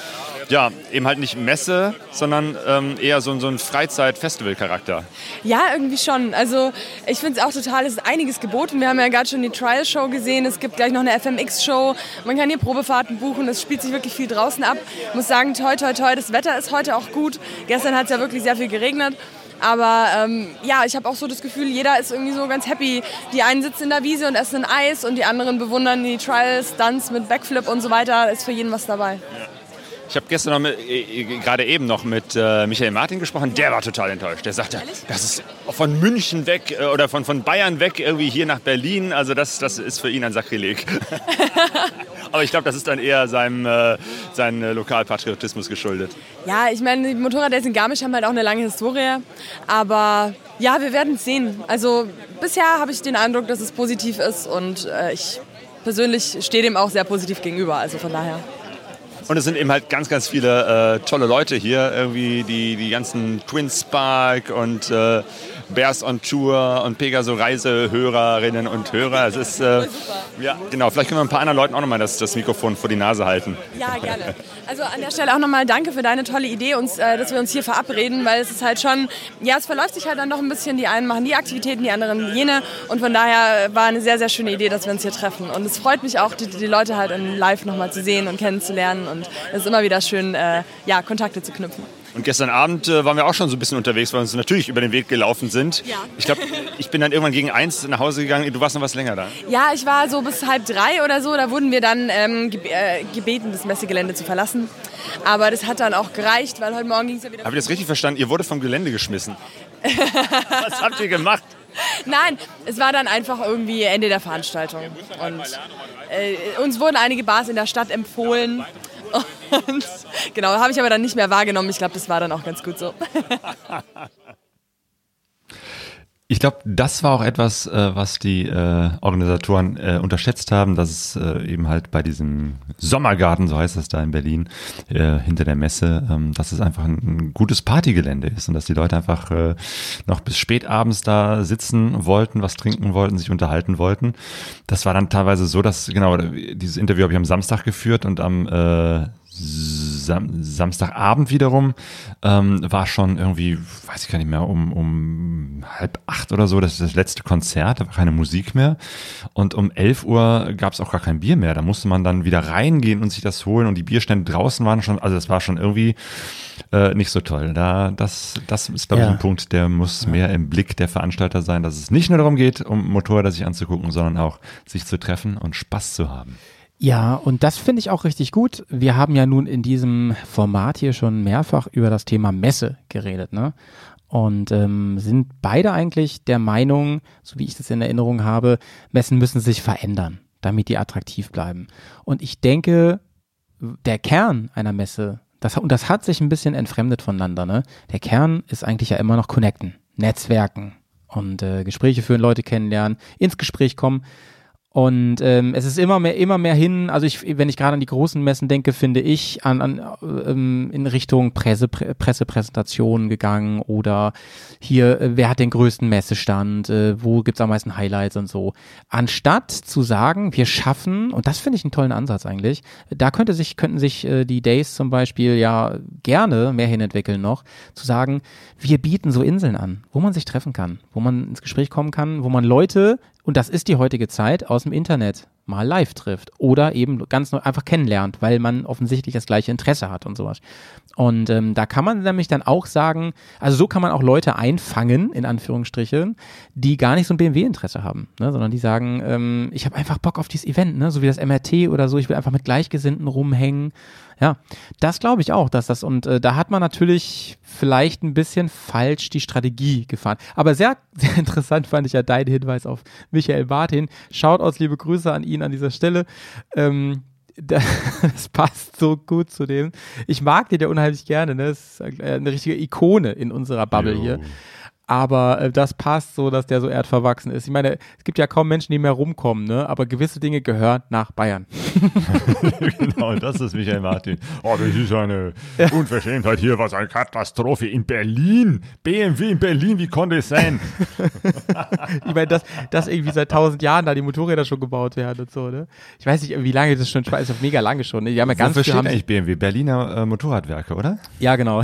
ja, eben halt nicht Messe, sondern ähm, eher so, so ein Freizeit-Festival-Charakter. Ja, irgendwie schon. Also ich finde es auch total, es ist einiges geboten. Wir haben ja gerade schon die Trial-Show gesehen, es gibt gleich noch eine FMX-Show. Man kann hier Probefahrten buchen, es spielt sich wirklich viel draußen ab. Ich muss sagen, toi, toi, toi, das Wetter ist heute auch gut. Gestern hat es ja wirklich sehr viel geregnet. Aber ähm, ja, ich habe auch so das Gefühl, jeder ist irgendwie so ganz happy. Die einen sitzen in der Wiese und essen ein Eis und die anderen bewundern die Trial-Stunts mit Backflip und so weiter. Ist für jeden was dabei. Ich habe gestern noch mit, äh, gerade eben noch mit äh, Michael Martin gesprochen, der war total enttäuscht. Der sagte, das ist von München weg äh, oder von, von Bayern weg irgendwie hier nach Berlin. Also das, das ist für ihn ein Sakrileg. Aber ich glaube, das ist dann eher seinem, äh, seinem äh, Lokalpatriotismus geschuldet. Ja, ich meine, die Motorraddays in Garmisch haben halt auch eine lange Historie. Aber ja, wir werden es sehen. Also bisher habe ich den Eindruck, dass es positiv ist und äh, ich persönlich stehe dem auch sehr positiv gegenüber. Also von daher. Und es sind eben halt ganz, ganz viele äh, tolle Leute hier. Irgendwie die, die ganzen Twin Spark und äh, Bears on Tour und Pegaso Reisehörerinnen und Hörer. Es ist, äh, ja, genau. Vielleicht können wir ein paar anderen Leuten auch nochmal das, das Mikrofon vor die Nase halten. Ja, gerne. Also an der Stelle auch nochmal danke für deine tolle Idee, uns, äh, dass wir uns hier verabreden, weil es ist halt schon, ja, es verläuft sich halt dann doch ein bisschen. Die einen machen die Aktivitäten, die anderen jene. Und von daher war eine sehr, sehr schöne Idee, dass wir uns hier treffen. Und es freut mich auch, die, die Leute halt in live nochmal zu sehen und kennenzulernen. Und es ist immer wieder schön, äh, ja, Kontakte zu knüpfen. Und gestern Abend äh, waren wir auch schon so ein bisschen unterwegs, weil wir uns natürlich über den Weg gelaufen sind. Ja. Ich glaube, ich bin dann irgendwann gegen eins nach Hause gegangen. Du warst noch was länger da. Ja, ich war so bis halb drei oder so. Da wurden wir dann ähm, äh, gebeten, das Messegelände zu verlassen. Aber das hat dann auch gereicht, weil heute Morgen ging es ja wieder. Habe ich das richtig verstanden? Ihr wurde vom Gelände geschmissen. was habt ihr gemacht? Nein, es war dann einfach irgendwie Ende der Veranstaltung. Und äh, uns wurden einige Bars in der Stadt empfohlen. Und genau, habe ich aber dann nicht mehr wahrgenommen. Ich glaube, das war dann auch ganz gut so. Ich glaube, das war auch etwas, äh, was die äh, Organisatoren äh, unterschätzt haben, dass es äh, eben halt bei diesem Sommergarten, so heißt das da in Berlin, äh, hinter der Messe, ähm, dass es einfach ein, ein gutes Partygelände ist und dass die Leute einfach äh, noch bis spät abends da sitzen wollten, was trinken wollten, sich unterhalten wollten. Das war dann teilweise so, dass, genau, dieses Interview habe ich am Samstag geführt und am Sam Samstagabend wiederum ähm, war schon irgendwie, weiß ich gar nicht mehr, um, um halb acht oder so, das ist das letzte Konzert, da war keine Musik mehr. Und um elf Uhr gab es auch gar kein Bier mehr. Da musste man dann wieder reingehen und sich das holen und die Bierstände draußen waren schon, also das war schon irgendwie äh, nicht so toll. Da, das, das ist, glaube ich, Ja. ein Punkt, der muss mehr im Blick der Veranstalter sein, dass es nicht nur darum geht, um Motorräder sich anzugucken, sondern auch sich zu treffen und Spaß zu haben. Ja, und das finde ich auch richtig gut. Wir haben ja nun in diesem Format hier schon mehrfach über das Thema Messe geredet, ne? Und ähm, sind beide eigentlich der Meinung, so wie ich das in Erinnerung habe, Messen müssen sich verändern, damit die attraktiv bleiben. Und ich denke, der Kern einer Messe, das, und das hat sich ein bisschen entfremdet voneinander, ne? Der Kern ist eigentlich ja immer noch connecten, Netzwerken und äh, Gespräche führen, Leute kennenlernen, ins Gespräch kommen. Und ähm, es ist immer mehr, immer mehr hin, also ich, wenn ich gerade an die großen Messen denke, finde ich an, an ähm, in Richtung Presse, Pre Pressepräsentationen gegangen oder hier, äh, wer hat den größten Messestand, äh, wo gibt's am meisten Highlights und so. Anstatt zu sagen, wir schaffen, und das finde ich einen tollen Ansatz eigentlich, da könnte sich, könnten sich äh, die Days zum Beispiel ja gerne mehr hinentwickeln noch, zu sagen, wir bieten so Inseln an, wo man sich treffen kann, wo man ins Gespräch kommen kann, wo man Leute und das ist die heutige Zeit, aus dem Internet mal live trifft oder eben ganz einfach kennenlernt, weil man offensichtlich das gleiche Interesse hat und sowas. Und ähm, da kann man nämlich dann auch sagen, also so kann man auch Leute einfangen, in Anführungsstrichen, die gar nicht so ein BMW-Interesse haben, ne, sondern die sagen, ähm, ich habe einfach Bock auf dieses Event, ne, so wie das MRT oder so, ich will einfach mit Gleichgesinnten rumhängen. Ja, das glaube ich auch, dass das und äh, da hat man natürlich vielleicht ein bisschen falsch die Strategie gefahren. Aber sehr, sehr interessant fand ich ja deinen Hinweis auf Michael Martin. Schaut aus, liebe Grüße an ihn an dieser Stelle. Ähm, das passt so gut zu dem. Ich mag den ja unheimlich gerne. Ne? Das ist äh, eine richtige Ikone in unserer Bubble Jo. hier. Aber äh, das passt so, dass der so erdverwachsen ist. Ich meine, es gibt ja kaum Menschen, die mehr rumkommen, ne? aber gewisse Dinge gehören nach Bayern. genau, das ist Michael Martin. Oh, das ist eine Unverschämtheit hier, was eine Katastrophe in Berlin. BMW in Berlin, wie konnte es sein? Ich meine, dass, dass irgendwie seit tausend Jahren da die Motorräder schon gebaut werden und so, ne? Ich weiß nicht, wie lange das schon, ist ja mega lange schon, ne? Die haben ja ganz Wofür steht eigentlich BMW? Berliner äh, Motorradwerke, oder? Ja, genau.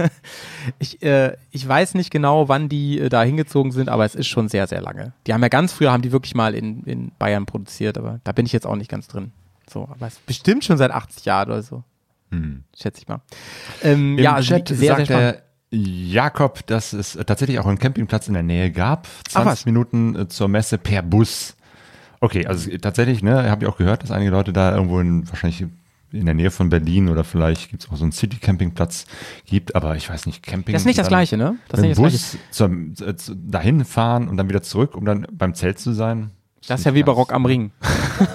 ich, äh, ich weiß nicht genau, wann die äh, da hingezogen sind, aber es ist schon sehr, sehr lange. Die haben ja ganz früher, haben die wirklich mal in, in Bayern produziert, aber da bin ich jetzt auch nicht ganz drin. So, aber es ist bestimmt schon seit 80 Jahren oder so. Schätze ich mal. Ähm, Im ja, also Chat sehr, sehr sagt spannend. der Jakob, dass es tatsächlich auch einen Campingplatz in der Nähe gab. 20 was. Minuten äh, zur Messe per Bus. Okay, also tatsächlich, ne, habe ich auch gehört, dass einige Leute da irgendwo in, wahrscheinlich in der Nähe von Berlin oder vielleicht gibt es auch so einen City-Campingplatz gibt, aber ich weiß nicht, Camping. Das ist nicht das Gleiche, ne? Das ist nicht das Bus zum, äh, zu, dahin fahren und dann wieder zurück, um dann beim Zelt zu sein. Das ist ja wie bei Rock am Ring.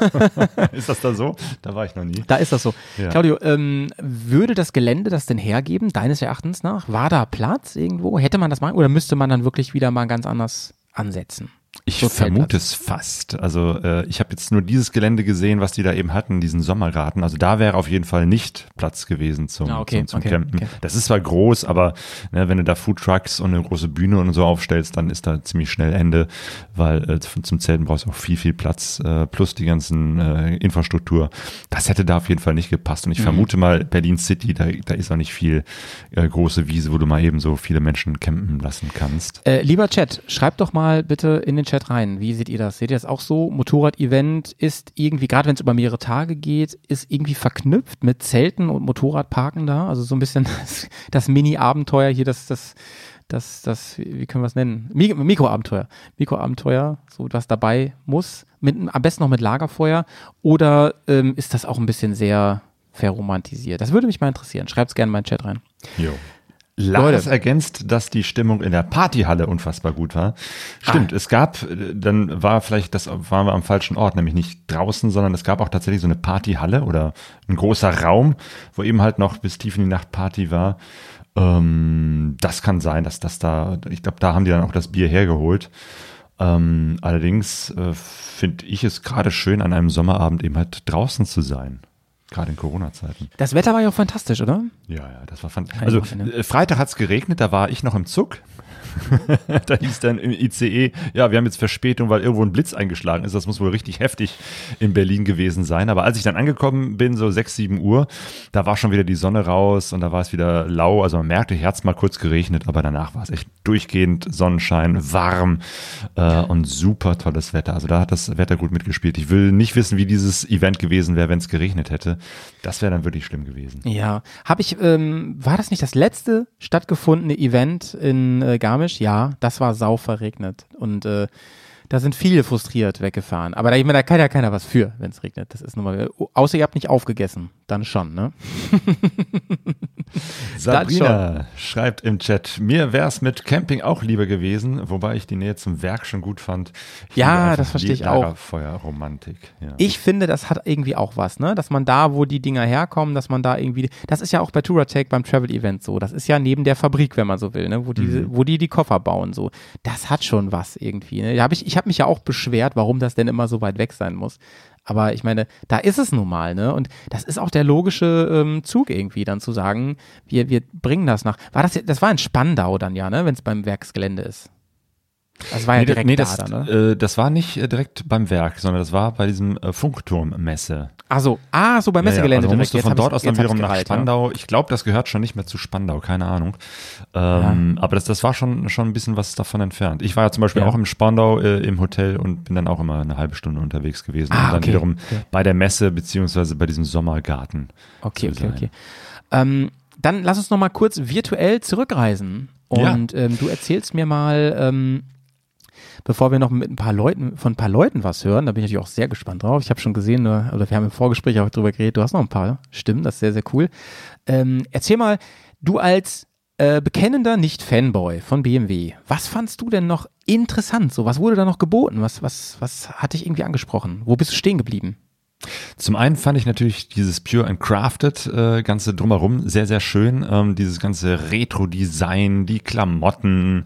Ist das da so? Da war ich noch nie. Da ist das so. Ja. Claudio, ähm, würde das Gelände das denn hergeben, deines Erachtens nach? War da Platz irgendwo? Hätte man das machen oder müsste man dann wirklich wieder mal ganz anders ansetzen? Ich So vermute es fast. Also äh, ich habe jetzt nur dieses Gelände gesehen, was die da eben hatten, diesen Sommergarten. Also da wäre auf jeden Fall nicht Platz gewesen zum, Ah, okay, zum, zum okay, Campen. okay. Das ist zwar groß, aber ne, wenn du da Foodtrucks und eine große Bühne und so aufstellst, dann ist da ziemlich schnell Ende, weil äh, zum Zelten brauchst du auch viel, viel Platz äh, plus die ganzen äh, Infrastruktur. Das hätte da auf jeden Fall nicht gepasst. Mhm. Und ich vermute mal, Berlin City, da, da ist auch nicht viel äh, große Wiese, wo du mal eben so viele Menschen campen lassen kannst. Äh, lieber Chat, schreibt doch mal bitte in den Chat rein. Wie seht ihr das? Seht ihr das auch so? Motorrad-Event ist irgendwie, gerade wenn es über mehrere Tage geht, ist irgendwie verknüpft mit Zelten und Motorradparken da. Also so ein bisschen das, das Mini-Abenteuer hier, das, das, das, das, wie können wir es nennen? Mi- Mikroabenteuer. Mikroabenteuer, so was dabei muss. Mit, am besten noch mit Lagerfeuer. Oder ähm, ist das auch ein bisschen sehr verromantisiert? Das würde mich mal interessieren. Schreibt es gerne in meinen Chat rein. Jo. Lars Leute. ergänzt, dass die Stimmung in der Partyhalle unfassbar gut war. Stimmt, es gab, äh, dann war vielleicht, das waren wir am falschen Ort, nämlich nicht draußen, sondern es gab auch tatsächlich so eine Partyhalle oder ein großer Raum, wo eben halt noch bis tief in die Nacht Party war. Ähm, das kann sein, dass das da, ich glaube, da haben die dann auch das Bier hergeholt. Ähm, allerdings äh, finde ich es gerade schön, an einem Sommerabend eben halt draußen zu sein. Gerade in Corona-Zeiten. Das Wetter war ja auch fantastisch, oder? Ja, ja, das war fantastisch. Also Wochenende. äh, Freitag hat's geregnet, da war ich noch im Zug. da hieß dann im ICE, ja, wir haben jetzt Verspätung, weil irgendwo ein Blitz eingeschlagen ist. Das muss wohl richtig heftig in Berlin gewesen sein. Aber als ich dann angekommen bin, so 6, 7 Uhr, da war schon wieder die Sonne raus und da war es wieder lau. Also man merkte, hier hat's mal kurz geregnet, aber danach war es echt durchgehend Sonnenschein, warm äh, und super tolles Wetter. Also da hat das Wetter gut mitgespielt. Ich will nicht wissen, wie dieses Event gewesen wäre, wenn es geregnet hätte. Das wäre dann wirklich schlimm gewesen. Ja. Habe ich, ähm, war das nicht das letzte stattgefundene Event in äh, Garmisch? Ja, das war sau verregnet. Und äh, da sind viele frustriert weggefahren. Aber da, ich meine, da kann ja keiner was für, wenn es regnet. Das ist nun mal, außer ihr habt nicht aufgegessen. Dann schon, ne? Sabrina schreibt im Chat, mir wäre es mit Camping auch lieber gewesen, wobei ich die Nähe zum Werk schon gut fand. Ich Ja, das verstehe ich auch. Lagerfeuerromantik. Ja. Ich finde, das hat irgendwie auch was, ne? Dass man da, wo die Dinger herkommen, dass man da irgendwie, das ist ja auch bei Touratech beim Travel Event so. Das ist ja neben der Fabrik, wenn man so will, ne? Wo die, Mhm. wo die die Koffer bauen, so. Das hat schon was irgendwie, ne? Da hab ich, ich habe mich ja auch beschwert, warum das denn immer so weit weg sein muss. Aber ich meine, da ist es nun mal, ne? Und das ist auch der logische ähm, Zug irgendwie, dann zu sagen, wir, wir bringen das nach. War das, das war in Spandau dann ja, ne? Wenn es beim Werksgelände ist. Das war ja Nee, direkt nee, da das, dann, ne? äh, das war nicht äh, direkt beim Werk, sondern das war bei diesem äh, Funkturmmesse. Ach so, ah, so beim Messegelände also man direkt. musste von dort aus dann wiederum nach gereiht, ja. Spandau. Ich glaube, das gehört schon nicht mehr zu Spandau, keine Ahnung. Ähm, Aber das, das war schon, schon ein bisschen was davon entfernt. Ich war ja zum Beispiel Ja. auch im Spandau äh, im Hotel und bin dann auch immer eine halbe Stunde unterwegs gewesen. Ah, und dann okay. wiederum Okay. bei der Messe beziehungsweise bei diesem Sommergarten. Okay, okay, sein. okay. Ähm, dann lass uns noch mal kurz virtuell zurückreisen. Ja. Und ähm, du erzählst mir mal, ähm, bevor wir noch mit ein paar Leuten, von ein paar Leuten was hören, da bin ich natürlich auch sehr gespannt drauf. Ich habe schon gesehen, oder wir haben im Vorgespräch auch drüber geredet, du hast noch ein paar Stimmen, das ist sehr, sehr cool. Ähm, erzähl mal, du als äh, bekennender Nicht-Fanboy von BMW, was fandst du denn noch interessant? So, was wurde da noch geboten? Was, was, was hat dich irgendwie angesprochen? Wo bist du stehen geblieben? Zum einen fand ich natürlich dieses Pure and Crafted äh, ganze drumherum sehr, sehr schön. Ähm, dieses ganze Retro-Design, die Klamotten,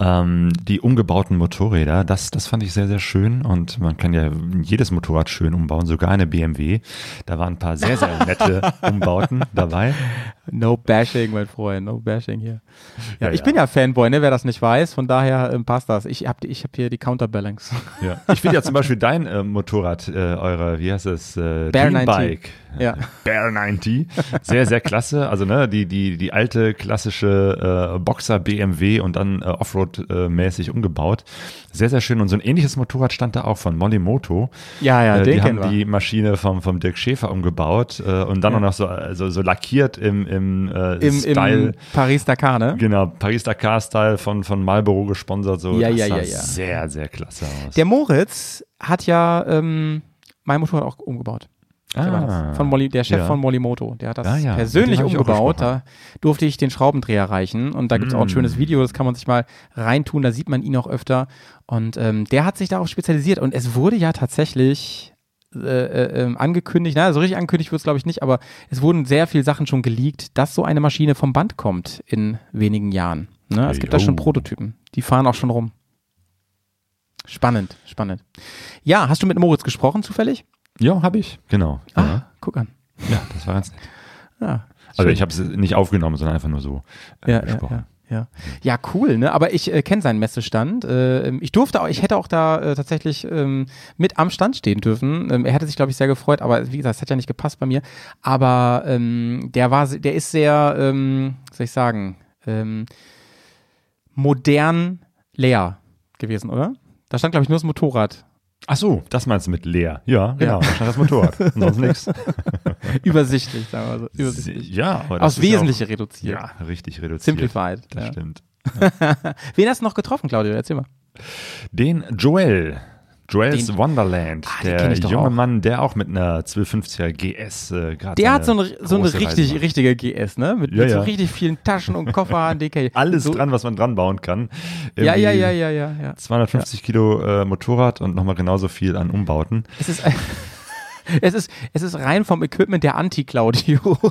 ähm, die umgebauten Motorräder, das, das fand ich sehr, sehr schön. Und man kann ja jedes Motorrad schön umbauen, sogar eine BMW. Da waren ein paar sehr, sehr nette Umbauten dabei. No bashing, mein Freund, no bashing hier. Ja, Ja, ich ja. bin ja Fanboy, ne, wer das nicht weiß, von daher ähm, passt das. Ich hab, ich hab hier die Counterbalance. Ja. Ich finde ja zum Beispiel dein äh, Motorrad, äh, eure, wie heißt es, äh, Bear Dream 90. Bike. Ja. Bear 90. Sehr, sehr klasse. Also ne, die, die, die alte klassische äh, Boxer BMW und dann äh, Offroad-mäßig umgebaut. Sehr, sehr schön. Und so ein ähnliches Motorrad stand da auch von Molimoto. Ja, ja, äh, die haben wir. die Maschine vom, vom Dirk Schäfer umgebaut äh, und dann Ja. auch noch so, also, so lackiert im, im, äh, Im, Style. Paris-Dakar, ne? Genau, Paris-Dakar-Style von, von Marlboro gesponsert. So. Ja, das ja, sah ja, ja. sehr, sehr klasse aus. Der Moritz hat ja ähm, mein Motorrad auch umgebaut. Das. von Molly, der Chef ja. von Molimoto, der hat das Ah, ja. persönlich umgebaut. Da durfte ich den Schraubendreher reichen und da gibt's auch ein Mm. schönes Video, das kann man sich mal reintun, da sieht man ihn auch öfter. Und ähm, der hat sich darauf spezialisiert und es wurde ja tatsächlich äh, äh, ähm, angekündigt, na, so richtig angekündigt wird es glaube ich nicht, aber es wurden sehr viele Sachen schon geleakt, dass so eine Maschine vom Band kommt in wenigen Jahren. Ne? Es gibt da schon. Prototypen, die fahren auch schon rum. Spannend, spannend. Ja, hast du mit Moritz gesprochen zufällig? Ja, habe ich. Genau. Ah, Ja. guck an. ja, das war ganz nett. Ja, Also schön. ich habe es nicht aufgenommen, sondern einfach nur so äh, ja, gesprochen. ja, ja. cool, ne? Aber ich äh, kenne seinen Messestand. Äh, ich durfte auch, ich hätte auch da äh, tatsächlich ähm, mit am Stand stehen dürfen. Ähm, er hätte sich, glaube ich, sehr gefreut, aber wie gesagt, es hat ja nicht gepasst bei mir. Aber ähm, der war, der ist sehr, ähm, was soll ich sagen, ähm, modern leer gewesen, oder? Da stand, glaube ich, nur das Motorrad. Ach so, das meinst du mit leer. Ja, genau. Stand das Motorrad. Sonst nichts. Übersichtlich, sagen wir so. Übersichtlich. Ja, aber das Aufs ja Wesentliche auch, reduziert. Ja, richtig reduziert. Simplified. Das ja. stimmt. Wen hast du noch getroffen, Claudio? Erzähl mal. Den Joel, Joel's Wonderland, Ah, der junge auch. Mann, der auch mit einer 1250er GS äh, gerade Der hat so eine, so eine richtig, richtige GS, ne? Mit, Ja, mit so ja. richtig vielen Taschen und Koffer, DK. Alles so, dran, was man dran bauen kann. Ja, ja, Irgendwie ja, ja, ja, ja. 250 Kilo äh, Motorrad und nochmal genauso viel an Umbauten. Es ist, ein- es ist, es ist rein vom Equipment der Anti-Claudio.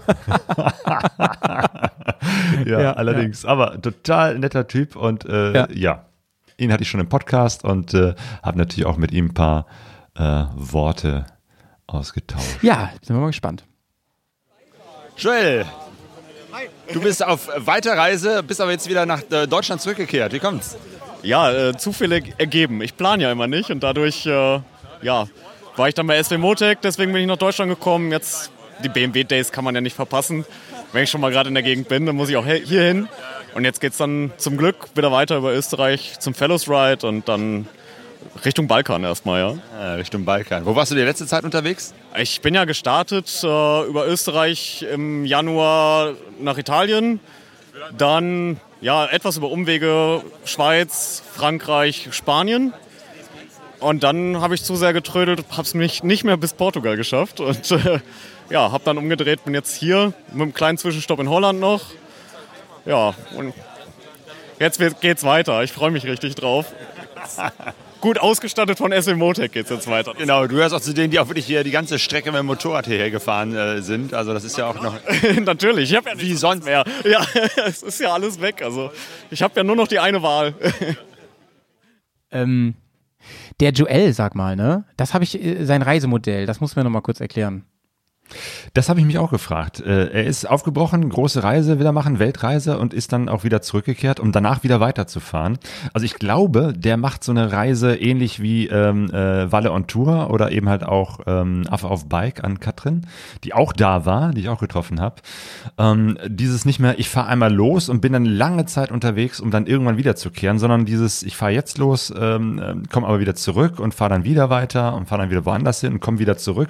Ja, Ja, allerdings. Aber total netter Typ und äh, Ja. ja. Ihn hatte ich schon im Podcast und äh, habe natürlich auch mit ihm ein paar äh, Worte ausgetauscht. ja, sind wir mal gespannt. Joel, du bist auf Weiterreise, bist aber jetzt wieder nach äh, Deutschland zurückgekehrt. Wie kommt's? Ja, äh, Zufälle ergeben. Ich plane ja immer nicht und dadurch, äh, ja, war ich dann bei SW Motec, deswegen bin ich nach Deutschland gekommen. Jetzt, die BMW Days kann man ja nicht verpassen. Wenn ich schon mal gerade in der Gegend bin, dann muss ich auch hier hin. Und jetzt geht's dann zum Glück wieder weiter über Österreich zum Fellows Ride und dann Richtung Balkan erstmal, ja. Äh, Richtung Balkan. Wo warst du die letzte Zeit unterwegs? Ich bin ja gestartet äh, über Österreich im Januar nach Italien. Dann ja etwas über Umwege Schweiz, Frankreich, Spanien. Und dann habe ich zu sehr getrödelt, habe es nicht, nicht mehr bis Portugal geschafft. Und äh, ja, habe dann umgedreht, bin jetzt hier mit einem kleinen Zwischenstopp in Holland noch. Ja, und jetzt geht's weiter. Ich freue mich richtig drauf. Gut ausgestattet von SM Motec geht's jetzt weiter. Genau, du gehörst auch zu denen, die auch wirklich hier die ganze Strecke mit dem Motorrad hierher gefahren äh, sind. Also das ist ja auch noch... Natürlich, ich habe ja Wie sonst? mehr. Ja, es ist ja alles weg. Also ich habe ja nur noch die eine Wahl. Ähm, der Joel, sag mal, ne? Das habe ich, äh, sein Reisemodell, das muss mir noch mal kurz erklären. Das habe ich mich auch gefragt. Äh, er ist aufgebrochen, große Reise will er machen, Weltreise und ist dann auch wieder zurückgekehrt, um danach wieder weiterzufahren. Also ich glaube, der macht so eine Reise ähnlich wie ähm, äh, Walle on Tour oder eben halt auch ähm, Affe auf Bike an Katrin, die auch da war, die ich auch getroffen habe. Ähm, dieses nicht mehr, ich fahre einmal los und bin dann lange Zeit unterwegs, um dann irgendwann wiederzukehren, sondern dieses, ich fahre jetzt los, ähm, ähm, komme aber wieder zurück und fahre dann wieder weiter und fahre dann wieder woanders hin und komme wieder zurück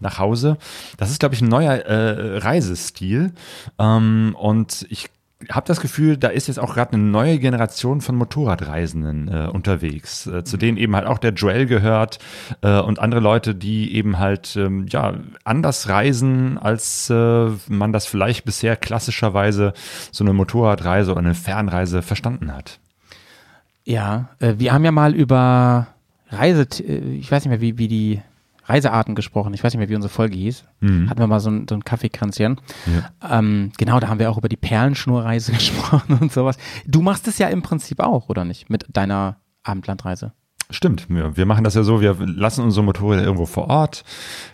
nach Hause. Das ist, glaube ich, ein neuer äh, Reisestil. Ähm, und ich habe das Gefühl, da ist jetzt auch gerade eine neue Generation von Motorradreisenden äh, unterwegs, äh, zu denen eben halt auch der Joel gehört äh, und andere Leute, die eben halt ähm, ja anders reisen, als äh, man das vielleicht bisher klassischerweise so eine Motorradreise oder eine Fernreise verstanden hat. Ja, äh, wir haben ja mal über Reise, äh, ich weiß nicht mehr, wie, wie die Reisearten gesprochen. Ich weiß nicht mehr, wie unsere Folge hieß. Hatten wir mal so ein, so ein Kaffeekränzchen. Ähm, genau, da haben wir auch über die Perlenschnurreise gesprochen und sowas. Du machst es ja im Prinzip auch, oder nicht? Mit deiner Abendlandreise. Stimmt, wir, machen das ja so, wir lassen unsere Motorräder irgendwo vor Ort,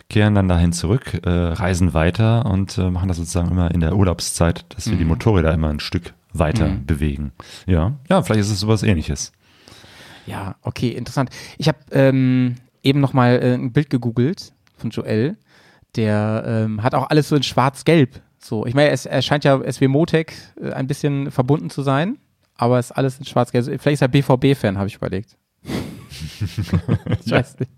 kehren dann dahin zurück, äh, reisen weiter und äh, machen das sozusagen immer in der Urlaubszeit, dass wir die Motorräder immer ein Stück weiter bewegen. Ja, ja, vielleicht ist es sowas ähnliches. Ja, okay, interessant. Ich habe ähm, eben noch mal äh, ein Bild gegoogelt von Joel. Der ähm, hat auch alles so in schwarz-gelb. So, ich meine, es, er scheint ja SW Motec äh, ein bisschen verbunden zu sein, aber es ist alles in schwarz-gelb. Vielleicht ist er BVB-Fan, habe ich überlegt. Ich weiß nicht.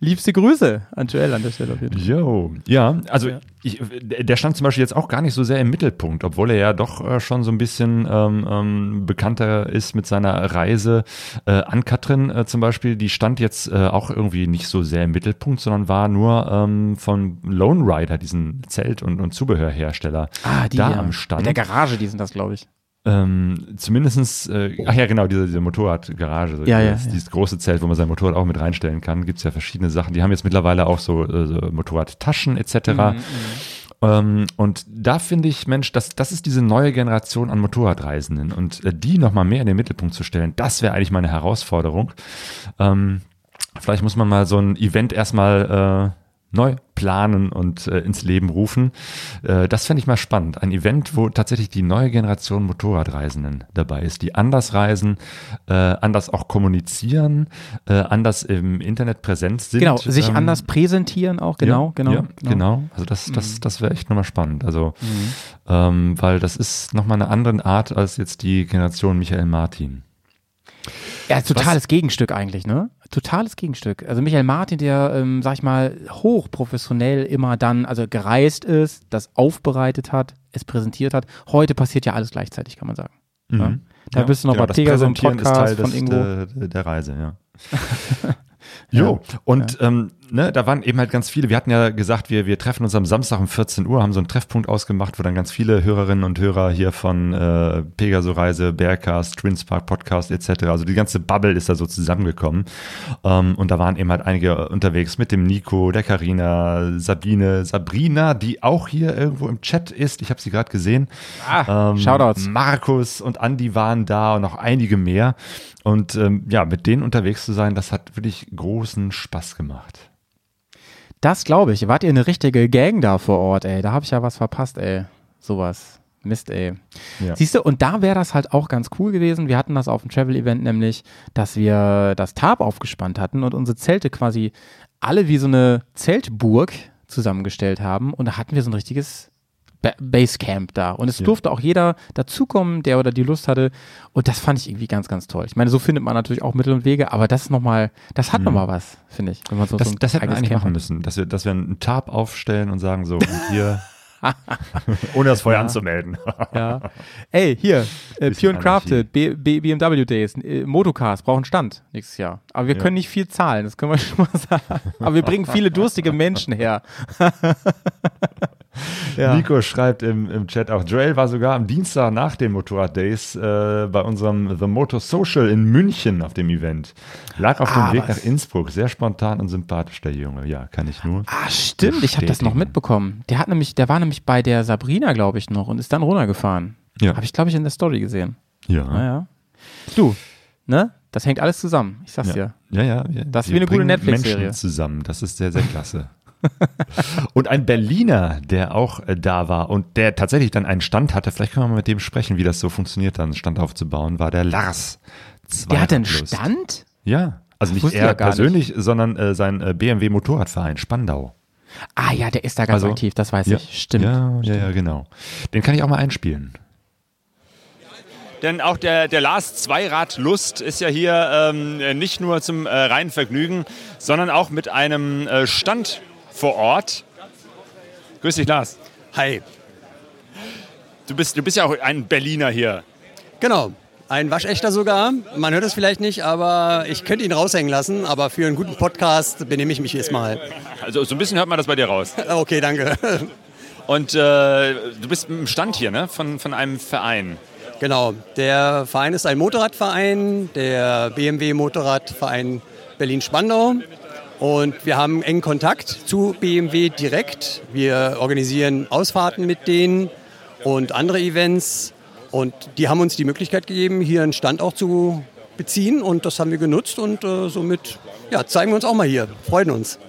Liebste Grüße an Joel an der Stelle auf jeden Fall. Jo, ja, also Ich, der stand zum Beispiel jetzt auch gar nicht so sehr im Mittelpunkt, obwohl er ja doch äh, schon so ein bisschen ähm, ähm, bekannter ist mit seiner Reise äh, an Katrin äh, zum Beispiel. Die stand jetzt äh, auch irgendwie nicht so sehr im Mittelpunkt, sondern war nur ähm, von Lone Rider, diesen Zelt- und, und Zubehörhersteller, Ah, die da ja. am Stand. Mit der Garage, die sind das, glaube ich. Ähm, zumindestens, äh, ach ja, genau, diese, diese Motorradgarage, so Ja, ja, dieses, ja. dieses große Zelt, wo man sein Motorrad auch mit reinstellen kann, gibt's ja verschiedene Sachen. Die haben jetzt mittlerweile auch so, äh, so Motorradtaschen etc. Mhm, Ähm, und da finde ich, Mensch, das, das ist diese neue Generation an Motorradreisenden und äh, die nochmal mehr in den Mittelpunkt zu stellen, das wäre eigentlich meine Herausforderung. Ähm, vielleicht muss man mal so ein Event erstmal äh, neu planen und äh, ins Leben rufen. Äh, das fände ich mal spannend. Ein Event, wo tatsächlich die neue Generation Motorradreisenden dabei ist, die anders reisen, äh, anders auch kommunizieren, äh, anders im Internet präsent sind. Genau, sich ähm, anders präsentieren auch, genau, ja, genau, Ja, genau. Also das, das, das wäre echt nochmal spannend. Also, ähm, weil das ist nochmal eine andere Art als jetzt die Generation Michael Martin. Ja, totales Gegenstück eigentlich, ne? Totales Gegenstück. Also Michael Martin, der, ähm, sag ich mal, hochprofessionell immer dann, also gereist ist, das aufbereitet hat, es präsentiert hat. Heute passiert ja alles gleichzeitig, kann man sagen. Ne? Da Ja, bist du noch genau, bei Pegasus Präsentieren ist Podcast Teil von des, irgendwo. der, der Reise, ja. Jo, und ähm, ne, da waren eben halt ganz viele. Wir hatten ja gesagt, wir, wir treffen uns am Samstag um 14 Uhr, haben so einen Treffpunkt ausgemacht, wo dann ganz viele Hörerinnen und Hörer hier von äh, Pegaso Reise, Bearcast, Twinspark Podcast etc., also die ganze Bubble ist da so zusammengekommen. Ähm, und da waren eben halt einige unterwegs mit dem Nico, der Karina, Sabine, Sabrina, die auch hier irgendwo im Chat ist. Ich habe sie gerade gesehen. Ah, Ähm, Shoutouts. Markus und Andi waren da und noch einige mehr. Und ähm, ja, mit denen unterwegs zu sein, das hat wirklich großen Spaß gemacht. Das glaube ich. Wart ihr eine richtige Gang da vor Ort, ey? Da habe ich ja was verpasst, ey. Sowas. Mist, ey. Ja. Siehst du, und da wäre das halt auch ganz cool gewesen. Wir hatten das auf dem Travel-Event nämlich, dass wir das Tarp aufgespannt hatten und unsere Zelte quasi alle wie so eine Zeltburg zusammengestellt haben. Und da hatten wir so ein richtiges ba Basecamp da. Und es Ja. durfte auch jeder dazukommen, der oder die Lust hatte. Und das fand ich irgendwie ganz, ganz toll. Ich meine, so findet man natürlich auch Mittel und Wege, aber das ist nochmal, das hat nochmal was, finde ich. Wenn man so, Mhm. Das, so das hätten wir eigentlich Camp machen müssen, dass wir, dass wir einen Tarp aufstellen und sagen so, hier, ohne das vorher anzumelden. Ja. Ey, hier, äh, Pure and Crafted, B B BMW Days, äh, Motocars brauchen Stand nächstes Jahr. Aber wir Ja. können nicht viel zahlen, das können wir schon mal sagen. Aber wir bringen viele durstige Menschen her. ja. Nico schreibt im, im Chat auch, Joel war sogar am Dienstag nach den Motorrad Days äh, bei unserem The Motor Social in München auf dem Event. Lag auf dem Ah, Weg was? nach Innsbruck. Sehr spontan und sympathisch, der Junge. Ja, kann ich nur. Ah, stimmt, ich habe das noch mitbekommen. Der hat nämlich, der war nämlich bei der Sabrina, glaube ich, noch und ist dann runtergefahren. Ja. Habe ich, glaube ich, in der Story gesehen. Ja. Naja. Du, ne? Das hängt alles zusammen. Ich sag's dir. Ja, ja. ja. Das ist wie eine gute Netflix-Serie. Zusammen. Das ist sehr, sehr klasse. und ein Berliner, der auch äh, da war und der tatsächlich dann einen Stand hatte, vielleicht können wir mal mit dem sprechen, wie das so funktioniert, dann einen Stand aufzubauen, war der Lars. Der hat einen. Stand? Ja, also nicht er persönlich, sondern äh, sein äh, BMW Motorradverein Spandau. Ah ja, der ist da ganz Also, aktiv, das weiß ja, ich. Stimmt. Ja, ja, ja, genau. Den kann ich auch mal einspielen. Denn auch der, der Lars Zweirad-Lust ist ja hier ähm, nicht nur zum äh, reinen Vergnügen, sondern auch mit einem äh, Stand vor Ort. Grüß dich, Lars. Hi. Du bist, du bist ja auch ein Berliner hier. Genau. Ein waschechter sogar. Man hört es vielleicht nicht, aber ich könnte ihn raushängen lassen. Aber für einen guten Podcast benehme ich mich jetzt mal. Also so ein bisschen hört man das bei dir raus. Okay, danke. Und äh, du bist im Stand hier, ne? Von, von einem Verein. Genau. Der Verein ist ein Motorradverein, der BMW Motorradverein Berlin-Spandau. Und wir haben engen Kontakt zu BMW direkt. Wir organisieren Ausfahrten mit denen und andere Events. Und die haben uns die Möglichkeit gegeben, hier einen Stand auch zu beziehen. Und das haben wir genutzt und äh, somit ja, zeigen wir uns auch mal hier. Freuen uns.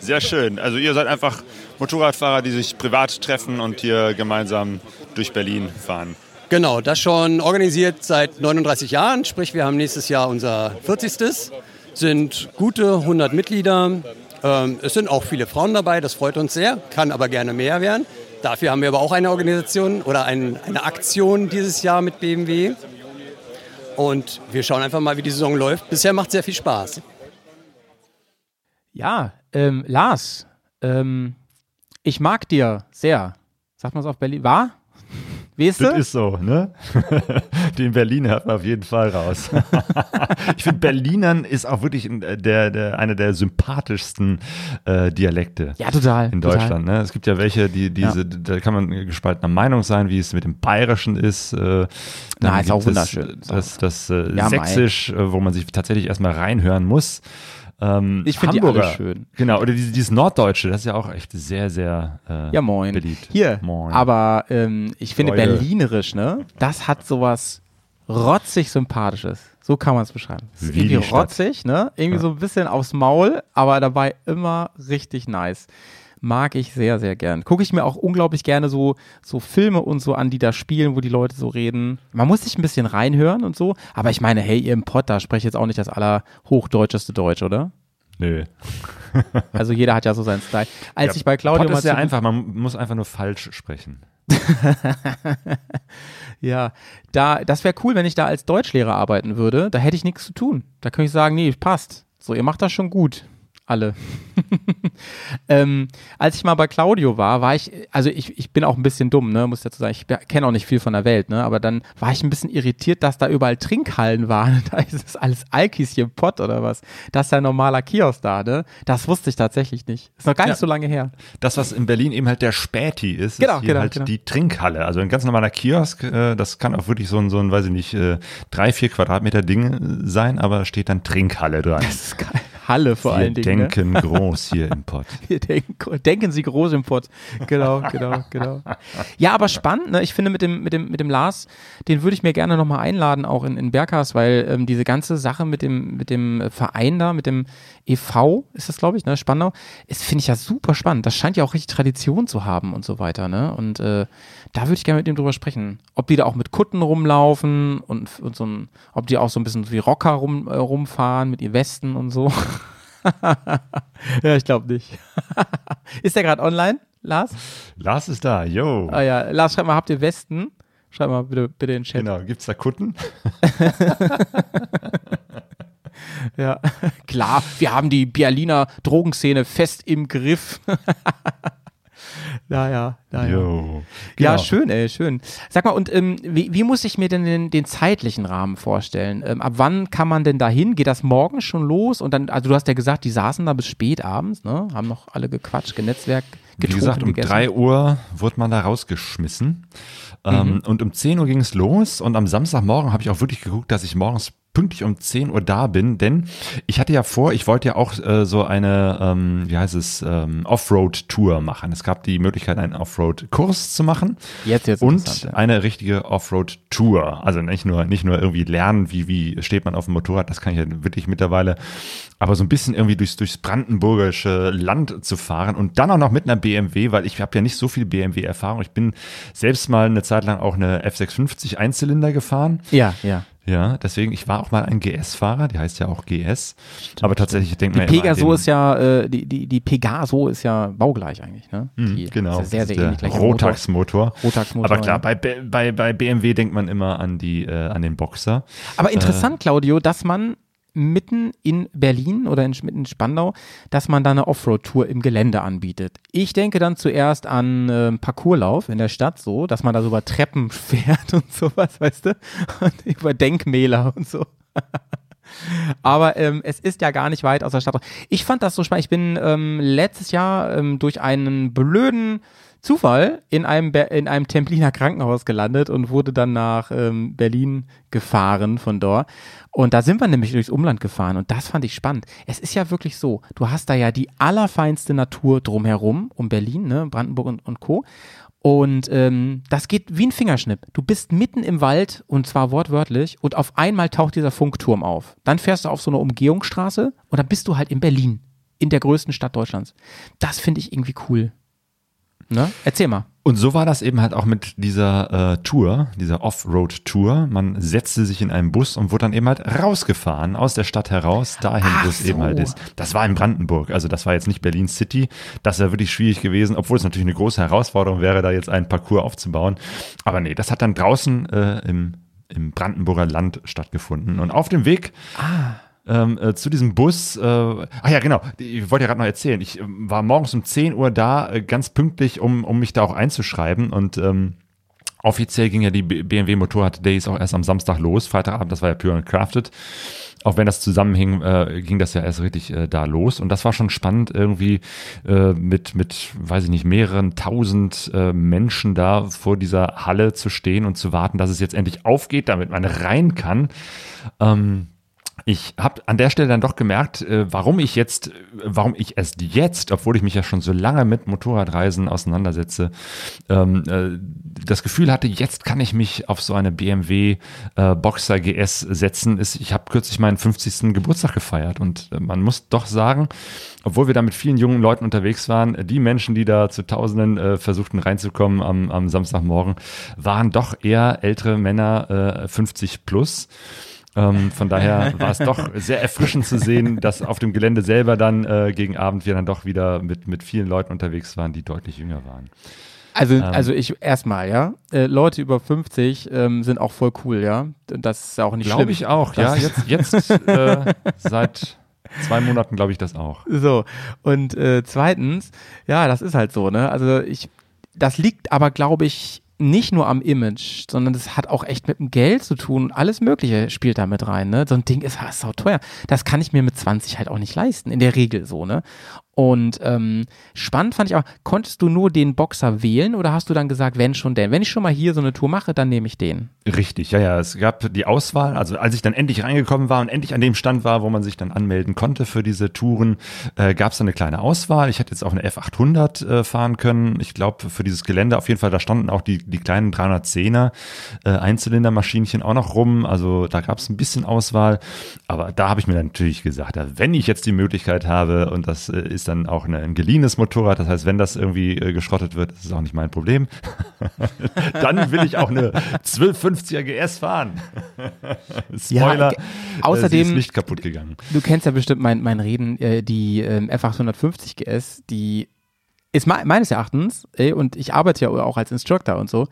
Sehr schön. Also ihr seid einfach Motorradfahrer, die sich privat treffen und hier gemeinsam durch Berlin fahren. Genau, das schon organisiert seit 39 Jahren. Sprich, wir haben nächstes Jahr unser 40. Sind gute 100 Mitglieder. Ähm, es sind auch viele Frauen dabei, das freut uns sehr, kann aber gerne mehr werden. Dafür haben wir aber auch eine Organisation oder ein, eine Aktion dieses Jahr mit BMW. Und wir schauen einfach mal, wie die Saison läuft. Bisher macht sehr viel Spaß. Ja, ähm, Lars, ähm, ich mag dir sehr. Sagt man es auf Berlin? War? Weißt Das du? ist so, ne? Den Berliner hört man auf jeden Fall raus. ich finde, Berlinern ist auch wirklich äh, der, der, einer der sympathischsten äh, Dialekte Ja, total, in total. Deutschland. Ne? Es gibt ja welche, die diese, da kann man gespaltener Meinung sein, wie es mit dem Bayerischen ist. Äh, Na, ist auch wunderschön. Das, das, äh, Ja. Sächsisch, äh, wo man sich tatsächlich erstmal reinhören muss. Ähm, Ich finde die alle schön. Genau, oder dieses, dieses Norddeutsche, das ist ja auch echt sehr, sehr äh, Ja, moin. beliebt. Hier, Moin. aber ähm, ich finde Leute. berlinerisch, ne? Das hat sowas rotzig sympathisches. So kann man es beschreiben. Es ist Wie irgendwie rotzig, ne? Irgendwie so ein bisschen aufs Maul, aber dabei immer richtig nice. Mag ich sehr, sehr gern. Gucke ich mir auch unglaublich gerne so, so Filme und so an, die da spielen, wo die Leute so reden. Man muss sich ein bisschen reinhören und so, aber ich meine, hey, ihr im Pott, da spreche jetzt auch nicht das allerhochdeutscheste Deutsch, oder? Nö. Also jeder hat ja so seinen Style. Als Ja, ich bei Claudio Pott ist sehr einfach, man muss einfach nur falsch sprechen. Ja, da, das wäre cool, wenn ich da als Deutschlehrer arbeiten würde. Da hätte ich nichts zu tun. Da könnte ich sagen, nee, passt. So, ihr macht das schon gut. Alle. ähm, als ich mal bei Claudio war, war ich, also ich, ich bin auch ein bisschen dumm, ne, muss dazu sagen, ich kenne auch nicht viel von der Welt, ne, aber dann war ich ein bisschen irritiert, dass da überall Trinkhallen waren. Da ist es alles Alkis hier im Pott oder was. Das ist ja ein normaler Kiosk da, ne? Das wusste ich tatsächlich nicht. Ist noch gar nicht Ja. so lange her. Das, was in Berlin eben halt der Späti ist, Genau, ist hier genau, halt genau. die Trinkhalle. Also ein ganz normaler Kiosk, äh, das kann auch wirklich so ein, so ein, weiß ich nicht, äh, drei, vier Quadratmeter Ding sein, aber steht dann Trinkhalle dran. Das ist geil. Halle vor Wir allen Dingen. ne? denken groß hier im Pott. Wir denken, denken Sie groß im Pott. Genau, genau, genau. Ja, aber spannend, ne? Ich finde mit dem, mit dem, mit dem Lars, den würde ich mir gerne nochmal einladen, auch in, in Berghaus, weil ähm, diese ganze Sache mit dem, mit dem Verein da, mit dem e.V., ist das, glaube ich, ne? Spandau, ist, finde ich ja super spannend. Das scheint ja auch richtig Tradition zu haben und so weiter, ne? Und äh, da würde ich gerne mit ihm drüber sprechen. Ob die da auch mit Kutten rumlaufen und, und so ein, ob die auch so ein bisschen wie Rocker rum, äh, rumfahren mit ihren Westen und so. ja, ich glaube nicht. ist der gerade online, Lars? Lars ist da, yo. Ah ja, Lars, schreib mal, habt ihr Westen? Schreib mal bitte, bitte in den Chat. Genau, gibt's da Kutten? Ja, klar, wir haben die Berliner Drogenszene fest im Griff. Ja, ja, ja, ja. Ja, Genau. schön, ey, schön. Sag mal, und ähm, wie, wie muss ich mir denn den, den zeitlichen Rahmen vorstellen? Ähm, ab wann kann man denn da hin? Geht das morgen schon los? Und dann, also du hast ja gesagt, die saßen da bis spät abends, ne? Haben noch alle gequatscht, genetzwerk, Wie getrunken, gesagt, um gegessen. 3 Uhr wurde man da rausgeschmissen. Ähm, Mhm. und um 10 Uhr ging es los und am Samstagmorgen habe ich auch wirklich geguckt, dass ich morgens pünktlich um 10 Uhr da bin, denn ich hatte ja vor, ich wollte ja auch äh, so eine, ähm, wie heißt es, ähm, Offroad-Tour machen. Es gab die Möglichkeit, einen Offroad-Kurs zu machen Jetzt, jetzt und ja. eine richtige Offroad-Tour. Also nicht nur, nicht nur irgendwie lernen, wie, wie steht man auf dem Motorrad, das kann ich ja wirklich mittlerweile, aber so ein bisschen irgendwie durchs, durchs brandenburgische Land zu fahren und dann auch noch mit einer BMW, weil ich habe ja nicht so viel BMW-Erfahrung. Ich bin selbst mal eine Zeit lang auch eine F650 Einzylinder gefahren. Ja, ja. Ja, deswegen, ich war auch mal ein GS-Fahrer, die heißt ja auch GS. aber tatsächlich denkt man immer Pegaso den- ist ja, äh, die, die, die Pegaso ist ja baugleich eigentlich, ne? Mhm, Die genau, Ist ja sehr, sehr ähnlich. Motor. Rotax-Motor. Rotax-Motor, Aber klar, bei, bei, bei BMW denkt man immer an die, äh, an den Boxer. Aber interessant, Claudio, dass man mitten in Berlin oder in, mitten in Spandau, dass man da eine Offroad-Tour im Gelände anbietet. Ich denke dann zuerst an ähm, Parcourslauf in der Stadt, so, dass man da so über Treppen fährt und sowas, weißt du? Und über Denkmäler und so. Aber ähm, es ist ja gar nicht weit aus der Stadt. Ich fand das so spannend. Ich bin ähm, letztes Jahr ähm, durch einen blöden Zufall in einem, Ber in einem Templiner Krankenhaus gelandet und wurde dann nach ähm, Berlin gefahren von dort. Und da sind wir nämlich durchs Umland gefahren und das fand ich spannend. Es ist ja wirklich so, du hast da ja die allerfeinste Natur drumherum, um Berlin, ne, Brandenburg und, und Co. Und ähm, das geht wie ein Fingerschnipp. Du bist mitten im Wald und zwar wortwörtlich und auf einmal taucht dieser Funkturm auf. Dann fährst du auf so eine Umgehungsstraße und dann bist du halt in Berlin, in der größten Stadt Deutschlands. Das finde ich irgendwie cool. Ne? Erzähl mal. Und so war das eben halt auch mit dieser äh, Tour, dieser Offroad-Tour. Man setzte sich in einen Bus und wurde dann eben halt rausgefahren, aus der Stadt heraus, dahin, Ach wo es so. eben halt ist. Das war in Brandenburg, also das war jetzt nicht Berlin City. Das wäre wirklich schwierig gewesen, obwohl es natürlich eine große Herausforderung wäre, da jetzt einen Parcours aufzubauen. Aber nee, das hat dann draußen äh, im, im Brandenburger Land stattgefunden. Und auf dem Weg ähm, äh, zu diesem Bus, äh, ach ja, genau, ich wollte ja gerade noch erzählen, ich ähm, war morgens um 10 Uhr da, äh, ganz pünktlich, um, um mich da auch einzuschreiben und ähm, offiziell ging ja die BMW Motorrad Days auch erst am Samstag los, Freitagabend, das war ja Pure and Crafted. Auch wenn das zusammenhing, äh, ging das ja erst richtig äh, da los. Und das war schon spannend, irgendwie äh, mit, mit, weiß ich nicht, mehreren tausend äh, Menschen da vor dieser Halle zu stehen und zu warten, dass es jetzt endlich aufgeht, damit man rein kann. Ähm, ich habe an der Stelle dann doch gemerkt, äh, warum ich jetzt, warum ich erst jetzt, obwohl ich mich ja schon so lange mit Motorradreisen auseinandersetze, ähm, äh, das Gefühl hatte, jetzt kann ich mich auf so eine BMW äh, Boxer GS setzen. Ist, ich habe kürzlich meinen 50. Geburtstag gefeiert und man muss doch sagen, obwohl wir da mit vielen jungen Leuten unterwegs waren, die Menschen, die da zu Tausenden versuchten reinzukommen am, am Samstagmorgen, waren doch eher ältere Männer äh, 50 plus. Ähm, von daher war es doch sehr erfrischend zu sehen, dass auf dem Gelände selber dann äh, gegen Abend wir dann doch wieder mit, mit vielen Leuten unterwegs waren, die deutlich jünger waren. Also, Ähm. also ich erstmal, ja. Äh, Leute über 50 ähm, sind auch voll cool, ja. Das ist auch nicht schlimm. Glaube ich auch, ja. Jetzt, jetzt äh, seit zwei Monaten glaube ich das auch. So, und äh, zweitens, ja, das ist halt so, ne? Also ich, das liegt aber, glaube ich, nicht nur am Image, sondern das hat auch echt mit dem Geld zu tun. Alles Mögliche spielt da mit rein. Ne? So ein Ding ist, ist sau teuer. Das kann ich mir mit 20 halt auch nicht leisten. In der Regel so. Ne? Und ähm, spannend fand ich auch, konntest du nur den Boxer wählen oder hast du dann gesagt, wenn schon denn? Wenn ich schon mal hier so eine Tour mache, dann nehme ich den. Richtig, ja, ja. Es gab die Auswahl, also als ich dann endlich reingekommen war und endlich an dem Stand war, wo man sich dann anmelden konnte für diese Touren, äh, gab es eine kleine Auswahl. Ich hätte jetzt auch eine F800 äh, fahren können. Ich glaube, für dieses Gelände auf jeden Fall, da standen auch die, die kleinen 310er äh, Einzylindermaschinchen auch noch rum. Also da gab es ein bisschen Auswahl. Aber da habe ich mir dann natürlich gesagt, wenn ich jetzt die Möglichkeit habe und das äh, ist ist dann auch eine, ein geliehenes Motorrad. Das heißt, wenn das irgendwie äh, geschrottet wird, ist es auch nicht mein Problem. dann will ich auch eine 1250er GS fahren. Spoiler, ja, außerdem, äh, ist nicht kaputt gegangen. Du kennst ja bestimmt mein, mein Reden, äh, die ähm, F850 GS, die ist me meines Erachtens, ey, und ich arbeite ja auch als Instructor und so,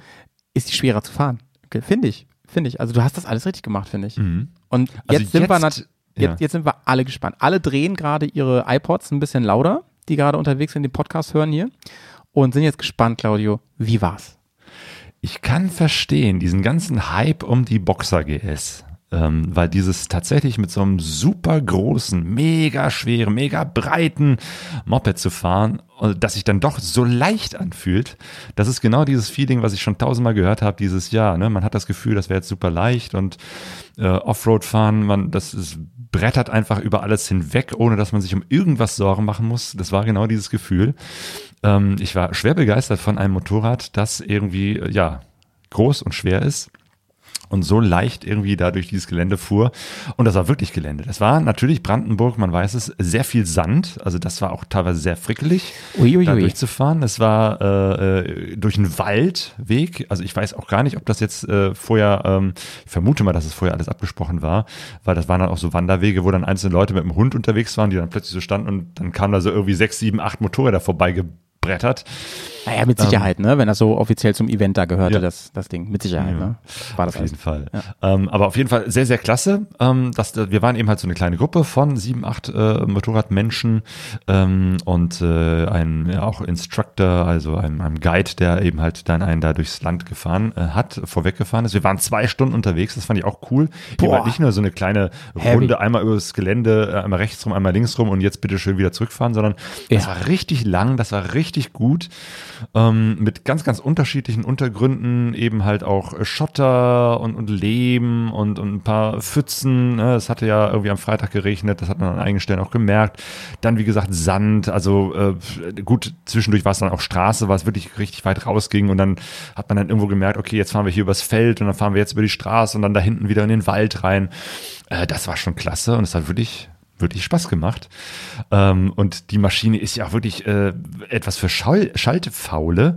ist die schwerer zu fahren. Okay, finde ich, finde ich. Also du hast das alles richtig gemacht, finde ich. Mhm. Und also jetzt sind wir natürlich Jetzt, jetzt sind wir alle gespannt. Alle drehen gerade ihre iPods ein bisschen lauter, die gerade unterwegs sind, den Podcast hören hier. Und sind jetzt gespannt, Claudio, wie war's? Ich kann verstehen, diesen ganzen Hype um die Boxer GS. Ähm, weil dieses tatsächlich mit so einem super großen, mega schweren, mega breiten Moped zu fahren, äh, das sich dann doch so leicht anfühlt, das ist genau dieses Feeling, was ich schon tausendmal gehört habe, dieses Jahr. Ne? Man hat das Gefühl, das wäre jetzt super leicht und äh, Offroad fahren, man, das ist brettert einfach über alles hinweg, ohne dass man sich um irgendwas Sorgen machen muss. Das war genau dieses Gefühl. Ähm, ich war schwer begeistert von einem Motorrad, das irgendwie, äh, ja, groß und schwer ist und so leicht irgendwie da durch dieses Gelände fuhr. Und das war wirklich Gelände. Das war natürlich Brandenburg, man weiß es, sehr viel Sand. Also das war auch teilweise sehr frickelig, Uiuiui. da durchzufahren. Es war äh, äh, durch einen Waldweg. Also ich weiß auch gar nicht, ob das jetzt äh, vorher, ähm, ich vermute mal, dass es vorher alles abgesprochen war, weil das waren dann auch so Wanderwege, wo dann einzelne Leute mit dem Hund unterwegs waren, die dann plötzlich so standen und dann kamen da so irgendwie sechs, sieben, acht Motorräder vorbeibrettert. Naja, mit Sicherheit, ähm, ne? Wenn das so offiziell zum Event da gehörte, ja. das, das Ding. Mit Sicherheit, ja. ne? War das auf jeden Fall. Ja. Ähm, aber auf jeden Fall sehr, sehr klasse. Ähm, dass, wir waren eben halt so eine kleine Gruppe von sieben, acht äh, Motorradmenschen ähm, und äh, ein ja, auch Instructor, also einem, einem Guide, der eben halt dann einen da durchs Land gefahren äh, hat, vorweggefahren ist. Wir waren zwei Stunden unterwegs, das fand ich auch cool. Eben halt nicht nur so eine kleine Heavy. Runde, einmal übers Gelände, äh, einmal rechts rum, einmal links rum und jetzt bitte schön wieder zurückfahren, sondern das war richtig lang, das war richtig gut ähm, mit ganz, ganz unterschiedlichen Untergründen, eben halt auch Schotter und, und Lehm und, und ein paar Pfützen. Ne? Es hatte ja irgendwie am Freitag geregnet, das hat man an einigen Stellen auch gemerkt. Dann, wie gesagt, Sand, also äh, gut, zwischendurch war es dann auch Straße, war es wirklich richtig weit rausging und dann hat man dann irgendwo gemerkt, okay, jetzt fahren wir hier übers Feld und dann fahren wir jetzt über die Straße und dann da hinten wieder in den Wald rein. Äh, das war schon klasse und es hat wirklich wirklich Spaß gemacht. Ähm, und die Maschine ist ja auch wirklich äh, etwas für Schall Schaltfaule,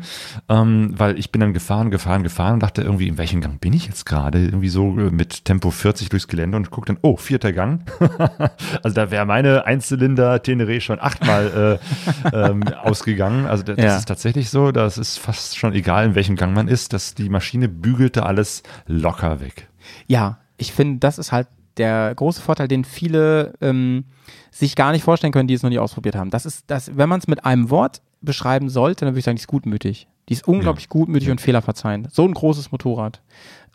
ähm, weil ich bin dann gefahren, gefahren, gefahren und dachte irgendwie, in welchem Gang bin ich jetzt gerade? Irgendwie so äh, mit Tempo 40 durchs Gelände und guck dann, oh, vierter Gang. also da wäre meine Einzylinder Teneré schon achtmal äh, ähm, ausgegangen. Also das, ja. ist tatsächlich so, das ist fast schon egal, in welchem Gang man ist, dass die Maschine bügelte alles locker weg. Ja, ich finde, das ist halt der große Vorteil, den viele ähm, sich gar nicht vorstellen können, die es noch nie ausprobiert haben. Das ist, dass, wenn man es mit einem Wort beschreiben sollte, dann würde ich sagen, die ist gutmütig. Die ist unglaublich ja. gutmütig ja. und fehlerverzeihend. So ein großes Motorrad.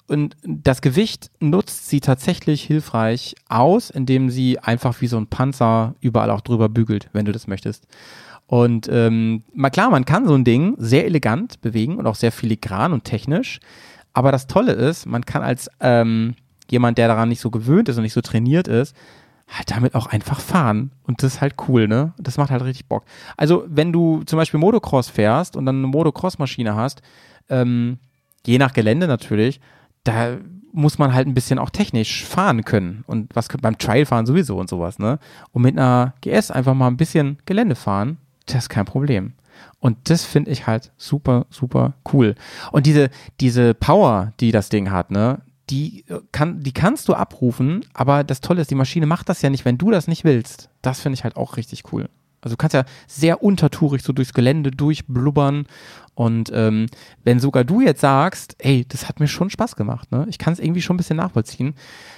Und das Gewicht nutzt sie tatsächlich hilfreich aus, indem sie einfach wie so ein Panzer überall auch drüber bügelt, wenn du das möchtest. Und ähm, mal klar, man kann so ein Ding sehr elegant bewegen und auch sehr filigran und technisch. Aber das Tolle ist, man kann als ähm, jemand, der daran nicht so gewöhnt ist und nicht so trainiert ist, halt damit auch einfach fahren. Und das ist halt cool, ne? Das macht halt richtig Bock. Also, wenn du zum Beispiel Motocross fährst und dann eine Motocross-Maschine hast, ähm, je nach Gelände natürlich, da muss man halt ein bisschen auch technisch fahren können. Und was beim Trailfahren sowieso und sowas, ne? Und mit einer GS einfach mal ein bisschen Gelände fahren, das ist kein Problem. Und das finde ich halt super, super cool. Und diese, diese Power, die das Ding hat, ne, die, äh, kann, die kannst du abrufen, aber das Tolle ist, die Maschine macht das ja nicht, wenn du das nicht willst. Das finde ich halt auch richtig cool. Also du kannst ja sehr untertourig so durchs Gelände durchblubbern. Und ähm, wenn sogar du jetzt sagst, ey, das hat mir schon Spaß gemacht, ne? ich kann es irgendwie schon ein bisschen nachvollziehen,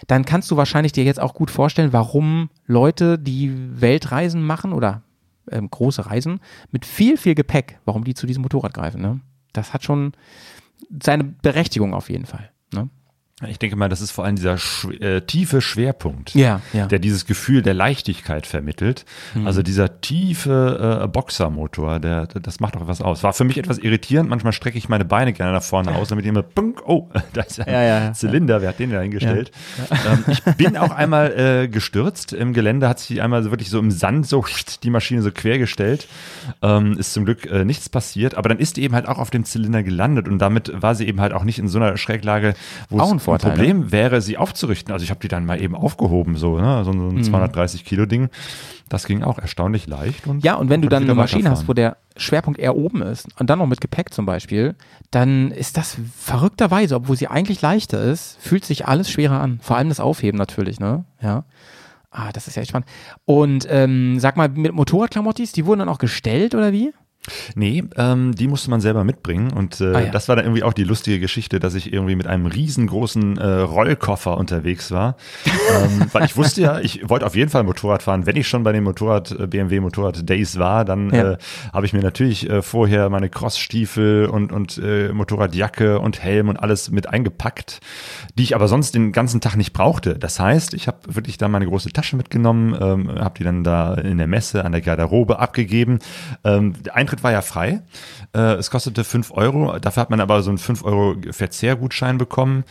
dann kannst du wahrscheinlich dir jetzt auch gut vorstellen, warum Leute, die Weltreisen machen oder ähm, große Reisen mit viel, viel Gepäck, warum die zu diesem Motorrad greifen. Ne? Das hat schon seine Berechtigung auf jeden Fall. Ich denke mal, das ist vor allem dieser äh, tiefe Schwerpunkt, Ja, ja. der dieses Gefühl der Leichtigkeit vermittelt. Mhm. Also dieser tiefe äh, Boxermotor, der, der, das macht auch was aus. War für mich etwas irritierend. Manchmal strecke ich meine Beine gerne nach vorne aus, damit ich immer, punk, oh, da ist ja ein Ja. Zylinder, wer hat den da hingestellt? Ähm, ich bin auch einmal äh, gestürzt. Im Gelände hat sich einmal wirklich so im Sand so die Maschine so quer gestellt. Ähm, ist zum Glück äh, nichts passiert, aber dann ist die eben halt auch auf dem Zylinder gelandet und damit war sie eben halt auch nicht in so einer Schräglage, wo Auch ein Vorteil, ne? Problem wäre, sie aufzurichten. Also ich habe die dann mal eben aufgehoben, so, ne? so, so ein Mhm. 230 Kilo Ding. Das ging auch erstaunlich leicht. Und Ja, und wenn du dann eine Maschine hast, wo der Schwerpunkt eher oben ist und dann noch mit Gepäck zum Beispiel, dann ist das verrückterweise, obwohl sie eigentlich leichter ist, fühlt sich alles schwerer an. Vor allem das Aufheben natürlich, ne? Ja. Ah, das ist ja echt spannend. Und ähm, sag mal, mit Motorradklamottis, die wurden dann auch gestellt oder wie? Nee, ähm, die musste man selber mitbringen und äh, Ah, ja. das war dann irgendwie auch die lustige Geschichte, dass ich irgendwie mit einem riesengroßen äh, Rollkoffer unterwegs war, ähm, weil ich wusste ja, ich wollte auf jeden Fall Motorrad fahren. Wenn ich schon bei den Motorrad äh, BMW Motorrad Days war, dann Ja. äh, habe ich mir natürlich äh, vorher meine Crossstiefel und und äh, Motorradjacke und Helm und alles mit eingepackt, die ich aber sonst den ganzen Tag nicht brauchte. Das heißt, ich habe wirklich da meine große Tasche mitgenommen, ähm, habe die dann da in der Messe an der Garderobe abgegeben. Ähm, Eintritt war ja frei. Äh, es kostete 5 Euro. Dafür hat man aber so einen 5 Euro Verzehrgutschein bekommen.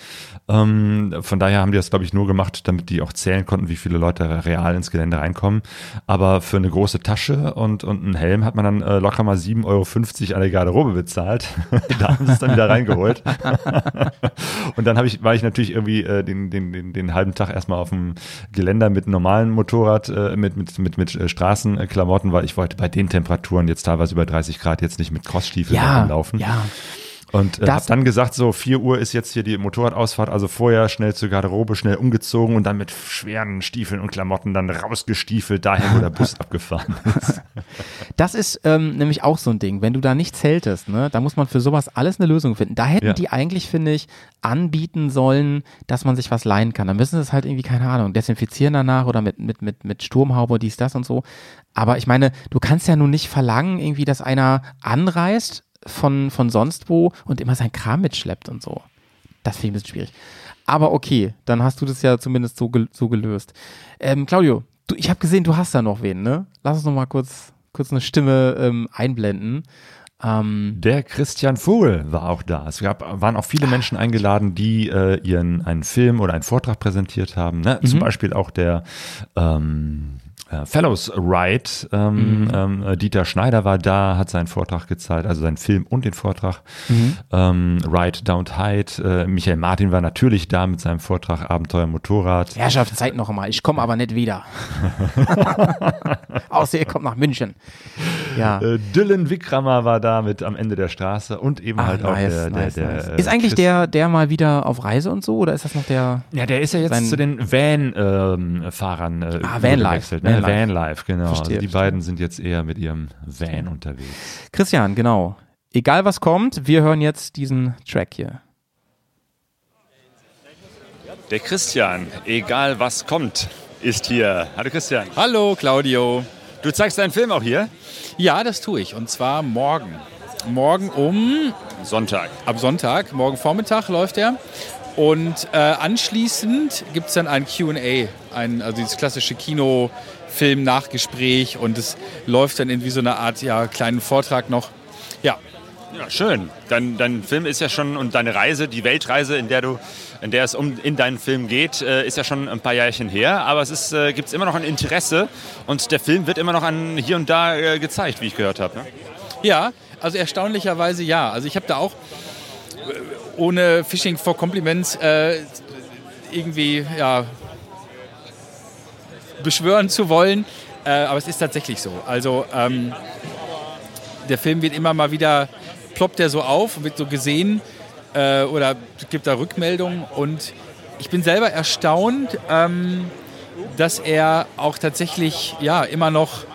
Ähm, von daher haben die das, glaube ich, nur gemacht, damit die auch zählen konnten, wie viele Leute real ins Gelände reinkommen. Aber für eine große Tasche und, und einen Helm hat man dann äh, locker mal 7,50 Euro an der Garderobe bezahlt. da haben sie es dann wieder reingeholt. und dann ich, war ich natürlich irgendwie äh, den, den, den, den halben Tag erstmal auf dem Geländer mit normalen Motorrad, äh, mit, mit, mit, mit äh, Straßenklamotten, weil ich wollte bei den Temperaturen jetzt teilweise über 30 Grad jetzt nicht mit Crossstiefeln Ja, rumlaufen. ja. Und äh, habe dann gesagt, so 4 Uhr ist jetzt hier die Motorradausfahrt, also vorher schnell zur Garderobe, schnell umgezogen und dann mit schweren Stiefeln und Klamotten dann rausgestiefelt dahin, wo der Bus abgefahren ist. Das ist ähm, nämlich auch so ein Ding. Wenn du da nicht zeltest, ne, da muss man für sowas alles eine Lösung finden. Da hätten Ja. die eigentlich, finde ich, anbieten sollen, dass man sich was leihen kann. Dann müssen sie es halt irgendwie, keine Ahnung, desinfizieren danach oder mit, mit, mit, mit Sturmhaube, dies, das und so. Aber ich meine, du kannst ja nun nicht verlangen, irgendwie, dass einer anreist von, von sonst wo und immer sein Kram mitschleppt und so. Das finde ich ein bisschen schwierig. Aber okay, dann hast du das ja zumindest so, gel so gelöst. Ähm, Claudio, du, ich habe gesehen, du hast da noch wen, ne? Lass uns noch mal kurz, kurz eine Stimme ähm, einblenden. Ähm, Der Christian Vogel war auch da. Es gab, waren auch viele Menschen eingeladen, die äh, ihren einen Film oder einen Vortrag präsentiert haben. Ne? Zum Beispiel auch der ähm, äh, Fellows Ride. Ähm, Mhm. ähm, äh, Dieter Schneider war da, hat seinen Vortrag gezeigt, also seinen Film und den Vortrag. Mhm. Ähm, Ride Don't Hide. Äh, Michael Martin war natürlich da mit seinem Vortrag Abenteuer Motorrad. Herrschaft, Zeit noch einmal. Ich komme aber nicht wieder. Außer ihr kommt nach München. Ja. Äh, Dylan Wickramer war da mit am Ende der Straße und eben Ah, halt auch nice, der, der, nice, der nice. äh, Ist eigentlich Chris- der, der mal wieder auf Reise und so oder ist das noch der? Ja, der ist ja jetzt zu den Van-Fahrern äh, Ah, Vanlife, gewechselt, Ne? Vanlife. Vanlife, genau. Verstehe, also die verstehe. beiden sind jetzt eher mit ihrem Van unterwegs. Christian, genau. Egal was kommt, wir hören jetzt diesen Track hier. Der Christian, egal was kommt, ist hier. Hallo Christian. Hallo Claudio. Du zeigst deinen Film auch hier? Ja, das tue ich. Und zwar morgen. Morgen um, Sonntag. ab Sonntag, morgen Vormittag läuft er. Und äh, anschließend gibt es dann ein QA, ein, also dieses klassische Kinofilm-Nachgespräch. Und es läuft dann in wie so eine Art ja, kleinen Vortrag noch. Ja, Ja, schön. Dein, dein Film ist ja schon und deine Reise, die Weltreise, in der du, in der es um in deinen Film geht, äh, ist ja schon ein paar Jährchen her. Aber es ist, äh, gibt immer noch ein Interesse und der Film wird immer noch an hier und da äh, gezeigt, wie ich gehört habe. Ne? Ja, also erstaunlicherweise ja. Also ich habe da auch äh, ohne Phishing for Compliments äh, irgendwie ja, beschwören zu wollen. Äh, aber es ist tatsächlich so. Also ähm, der Film wird immer mal wieder, ploppt er so auf und wird so gesehen äh, oder gibt da Rückmeldungen. Und ich bin selber erstaunt, ähm, dass er auch tatsächlich ja, immer noch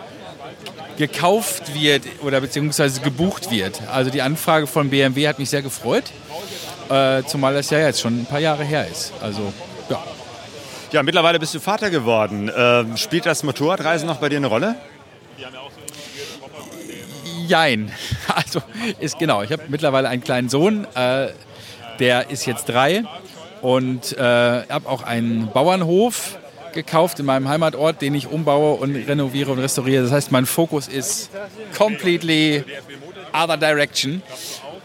gekauft wird oder beziehungsweise gebucht wird. Also die Anfrage von BMW hat mich sehr gefreut, äh, zumal das ja jetzt schon ein paar Jahre her ist. Also ja. Ja, mittlerweile bist du Vater geworden. Ähm, spielt das Motorradreisen noch bei dir eine Rolle? Jein. Also ist genau. Ich habe mittlerweile einen kleinen Sohn, äh, der ist jetzt drei und äh, habe auch einen Bauernhof gekauft in meinem Heimatort, den ich umbaue und renoviere und restauriere. Das heißt, mein Fokus ist completely other direction.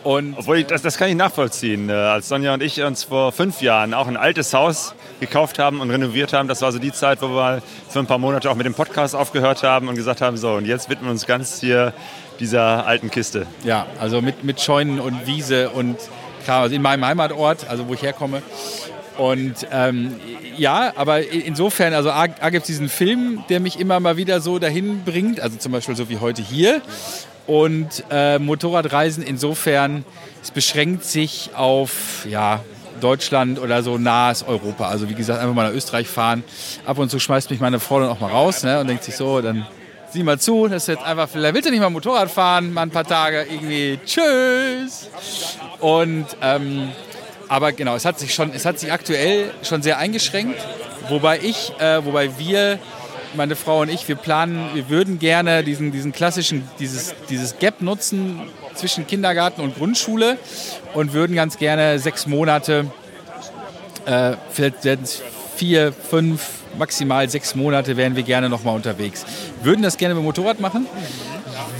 Und Obwohl, ich, das, das kann ich nachvollziehen. Äh, Als Sonja und ich uns vor fünf Jahren auch ein altes Haus gekauft haben und renoviert haben, das war so die Zeit, wo wir für ein paar Monate auch mit dem Podcast aufgehört haben und gesagt haben, so, und jetzt widmen wir uns ganz hier dieser alten Kiste. Ja, also mit, mit Scheunen und Wiese und klar, also in meinem Heimatort, also wo ich herkomme. Und ähm, ja, aber insofern, also A, A gibt es diesen Film, der mich immer mal wieder so dahin bringt, also zum Beispiel so wie heute hier. Und äh, Motorradreisen insofern, es beschränkt sich auf ja, Deutschland oder so nahes Europa. Also wie gesagt, einfach mal nach Österreich fahren. Ab und zu schmeißt mich meine Frau dann auch mal raus ne, und denkt sich so, dann sieh mal zu, das ist jetzt einfach, vielleicht willst du nicht mal Motorrad fahren, mal ein paar Tage irgendwie, tschüss. Und ähm, aber genau, es hat sich schon, es hat sich aktuell schon sehr eingeschränkt, wobei ich, äh, wobei wir, meine Frau und ich, wir planen, wir würden gerne diesen, diesen klassischen, dieses, dieses Gap nutzen zwischen Kindergarten und Grundschule und würden ganz gerne sechs Monate, äh, vielleicht werden es vier, fünf, maximal sechs Monate wären wir gerne noch mal unterwegs. Würden das gerne mit dem Motorrad machen.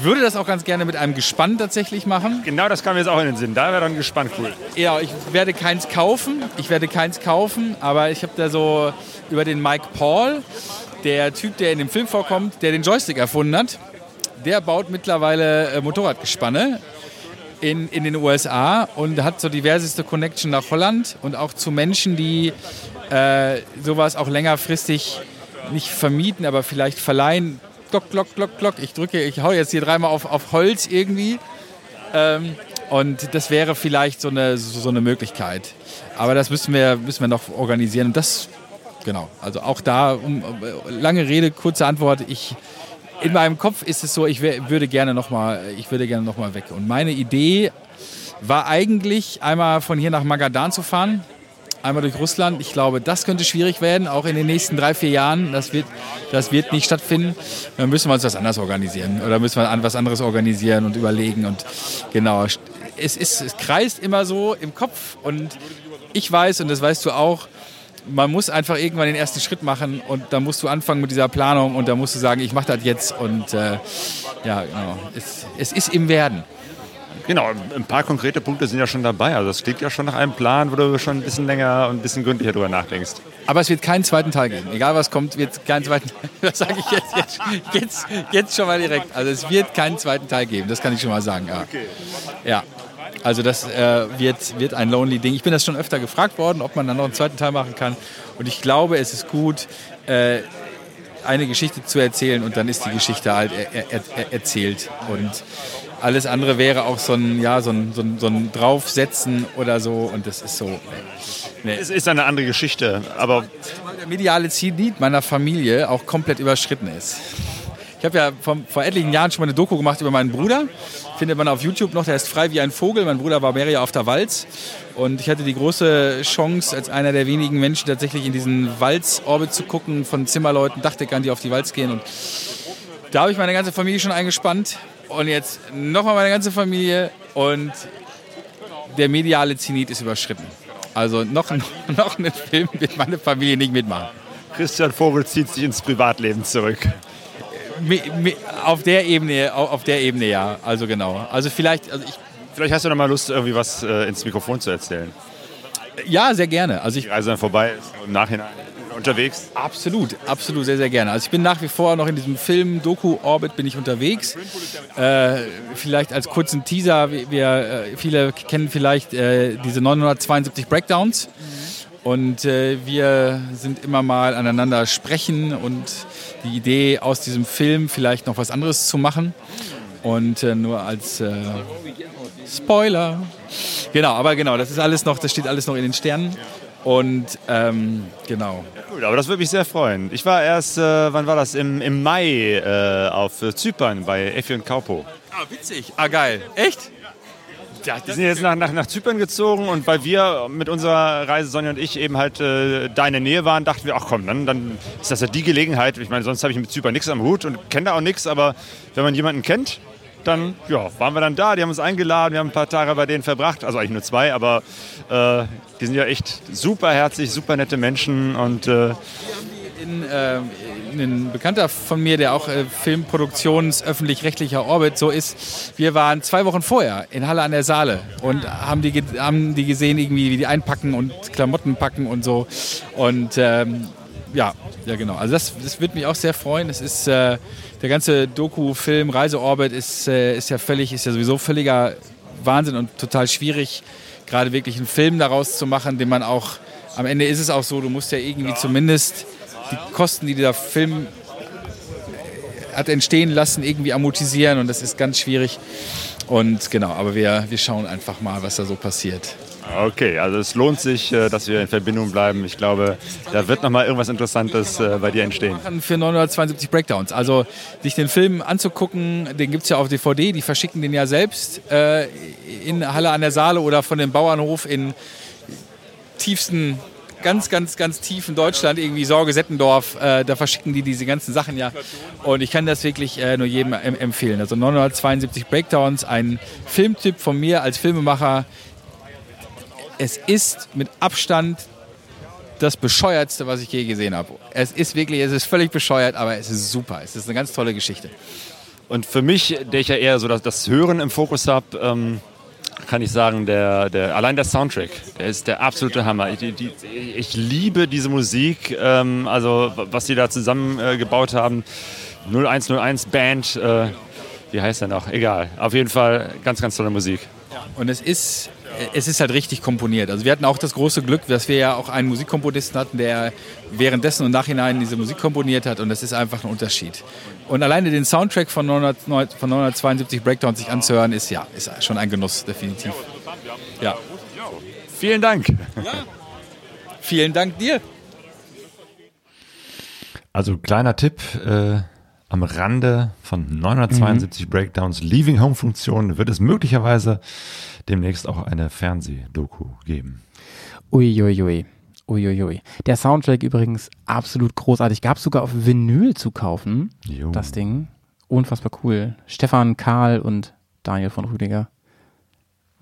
Würde das auch ganz gerne mit einem Gespann tatsächlich machen. Genau das kam mir jetzt auch in den Sinn. Da wäre dann gespannt cool. Ja, ich werde keins kaufen. Ich werde keins kaufen, aber ich habe da so über den Mike Paul, der Typ, der in dem Film vorkommt, der den Joystick erfunden hat, der baut mittlerweile äh, Motorradgespanne in, in den USA und hat so diverseste Connection nach Holland und auch zu Menschen, die äh, sowas auch längerfristig nicht vermieten, aber vielleicht verleihen. Glock, glock, glock, glock. Ich drücke, ich hau jetzt hier dreimal auf, auf Holz irgendwie. Ähm, und das wäre vielleicht so eine, so eine Möglichkeit. Aber das müssen wir, müssen wir noch organisieren. Und das, genau, also auch da, um, lange Rede, kurze Antwort. Ich, in meinem Kopf ist es so, ich wär, würde gerne nochmal, noch weg. Und meine Idee war eigentlich, einmal von hier nach Magadan zu fahren einmal durch Russland. Ich glaube, das könnte schwierig werden, auch in den nächsten drei, vier Jahren. Das wird, das wird nicht stattfinden. Dann müssen wir uns was anderes organisieren oder müssen wir was anderes organisieren und überlegen. Und genau, es, ist, es kreist immer so im Kopf und ich weiß, und das weißt du auch, man muss einfach irgendwann den ersten Schritt machen und da musst du anfangen mit dieser Planung und da musst du sagen, ich mache das jetzt und äh, ja, genau. Es, es ist im Werden. Genau, ein paar konkrete Punkte sind ja schon dabei. Also das klingt ja schon nach einem Plan, wo du schon ein bisschen länger und ein bisschen gründlicher drüber nachdenkst. Aber es wird keinen zweiten Teil geben. Egal was kommt, wird es keinen zweiten Teil. Das sage ich jetzt, jetzt, jetzt, jetzt schon mal direkt. Also es wird keinen zweiten Teil geben. Das kann ich schon mal sagen. Ja. ja. Also das äh, wird, wird ein lonely Ding. Ich bin das schon öfter gefragt worden, ob man dann noch einen zweiten Teil machen kann. Und ich glaube, es ist gut, äh, eine Geschichte zu erzählen und dann ist die Geschichte halt er, er, er, erzählt. Und alles andere wäre auch so ein, ja, so ein, so ein, so ein Draufsetzen oder so. Und das ist so. Nee. Es ist eine andere Geschichte, aber. Der mediale Zenit meiner Familie auch komplett überschritten ist. Ich habe ja vor, vor etlichen Jahren schon mal eine Doku gemacht über meinen Bruder. Findet man auf YouTube noch, der ist frei wie ein Vogel. Mein Bruder war mehrere auf der Walz. Und ich hatte die große Chance, als einer der wenigen Menschen tatsächlich in diesen Walz-Orbit zu gucken, von Zimmerleuten, Dachdeckern, die auf die Walz gehen. Und da habe ich meine ganze Familie schon eingespannt. Und jetzt nochmal meine ganze Familie. Und der mediale Zenit ist überschritten. Also noch, noch einen Film wird meine Familie nicht mitmachen. Christian Vogel zieht sich ins Privatleben zurück. Auf der Ebene, auf der Ebene ja. Also genau. Also vielleicht, also ich, vielleicht hast du noch mal Lust, irgendwie was äh, ins Mikrofon zu erzählen. Ja, sehr gerne. Also ich, Reise dann vorbei ist im Nachhinein unterwegs? Absolut, absolut, sehr, sehr gerne. Also ich bin nach wie vor noch in diesem Film Doku-Orbit bin ich unterwegs. Äh, vielleicht als kurzen Teaser, wir, äh, viele kennen vielleicht äh, diese 972 Breakdowns. Und äh, wir sind immer mal aneinander sprechen und die Idee aus diesem Film vielleicht noch was anderes zu machen. Und äh, nur als äh, Spoiler. Genau, aber genau, das ist alles noch, das steht alles noch in den Sternen. Und ähm, genau. Gut, aber das würde mich sehr freuen. Ich war erst, äh, wann war das? Im, im Mai äh, auf Zypern bei Effi und Kaupo. Ah, witzig. Ah, geil. Echt? Ja, die sind jetzt nach, nach, nach Zypern gezogen und weil wir mit unserer Reise, Sonja und ich, eben halt äh, da in der Nähe waren, dachten wir, ach komm, dann, dann ist das ja die Gelegenheit. Ich meine, sonst habe ich mit Zypern nichts am Hut und kenne da auch nichts, aber wenn man jemanden kennt, dann ja, waren wir dann da, die haben uns eingeladen, wir haben ein paar Tage bei denen verbracht, also eigentlich nur zwei, aber äh, die sind ja echt super herzig, super nette Menschen und äh, in, äh, ein Bekannter von mir, der auch äh, Filmproduktions öffentlich-rechtlicher Orbit so ist, wir waren zwei Wochen vorher in Halle an der Saale und haben die, haben die gesehen, irgendwie, wie die einpacken und Klamotten packen und so. Und ähm, ja, ja genau. Also das, das wird mich auch sehr freuen. Es ist äh, der ganze Doku-Film Reiseorbit ist, äh, ist ja völlig, ist ja sowieso völliger Wahnsinn und total schwierig, gerade wirklich einen Film daraus zu machen, den man auch am Ende ist es auch so, du musst ja irgendwie zumindest die Kosten, die der Film hat entstehen lassen, irgendwie amortisieren und das ist ganz schwierig. Und genau, aber wir, wir schauen einfach mal, was da so passiert. Okay, also es lohnt sich, äh, dass wir in Verbindung bleiben. Ich glaube, da wird noch mal irgendwas Interessantes äh, bei dir entstehen. Für 972 Breakdowns. Also sich den Film anzugucken, den gibt es ja auf DVD, die verschicken den ja selbst äh, in Halle an der Saale oder von dem Bauernhof in tiefsten ganz, ganz, ganz tief in Deutschland, irgendwie Sorge Settendorf, äh, da verschicken die diese ganzen Sachen ja. Und ich kann das wirklich äh, nur jedem empfehlen. Also 972 Breakdowns, ein Filmtipp von mir als Filmemacher. Es ist mit Abstand das bescheuertste, was ich je gesehen habe. Es ist wirklich, es ist völlig bescheuert, aber es ist super. Es ist eine ganz tolle Geschichte. Und für mich, der ich ja eher so das, das Hören im Fokus habe, ähm kann ich sagen, der, der, allein der Soundtrack, der ist der absolute Hammer. Ich, die, ich liebe diese Musik, ähm, also was die da zusammengebaut äh, haben. 0101 Band, äh, wie heißt der noch? Egal. Auf jeden Fall ganz, ganz tolle Musik. Und es ist es ist halt richtig komponiert. Also wir hatten auch das große Glück, dass wir ja auch einen Musikkomponisten hatten, der währenddessen und nachhinein diese Musik komponiert hat und das ist einfach ein Unterschied. Und alleine den Soundtrack von, 900, von 972 Breakdowns sich anzuhören, ist ja ist schon ein Genuss, definitiv. Ja. Vielen Dank. Ja. Vielen Dank dir. Also kleiner Tipp, äh, am Rande von 972 mhm. Breakdowns Leaving Home Funktion wird es möglicherweise demnächst auch eine Fernsehdoku geben. Uiuiui. Uiuiui. Der Soundtrack übrigens absolut großartig. Gab es sogar auf Vinyl zu kaufen. Jo. Das Ding. Unfassbar cool. Stefan, Karl und Daniel von Rüdiger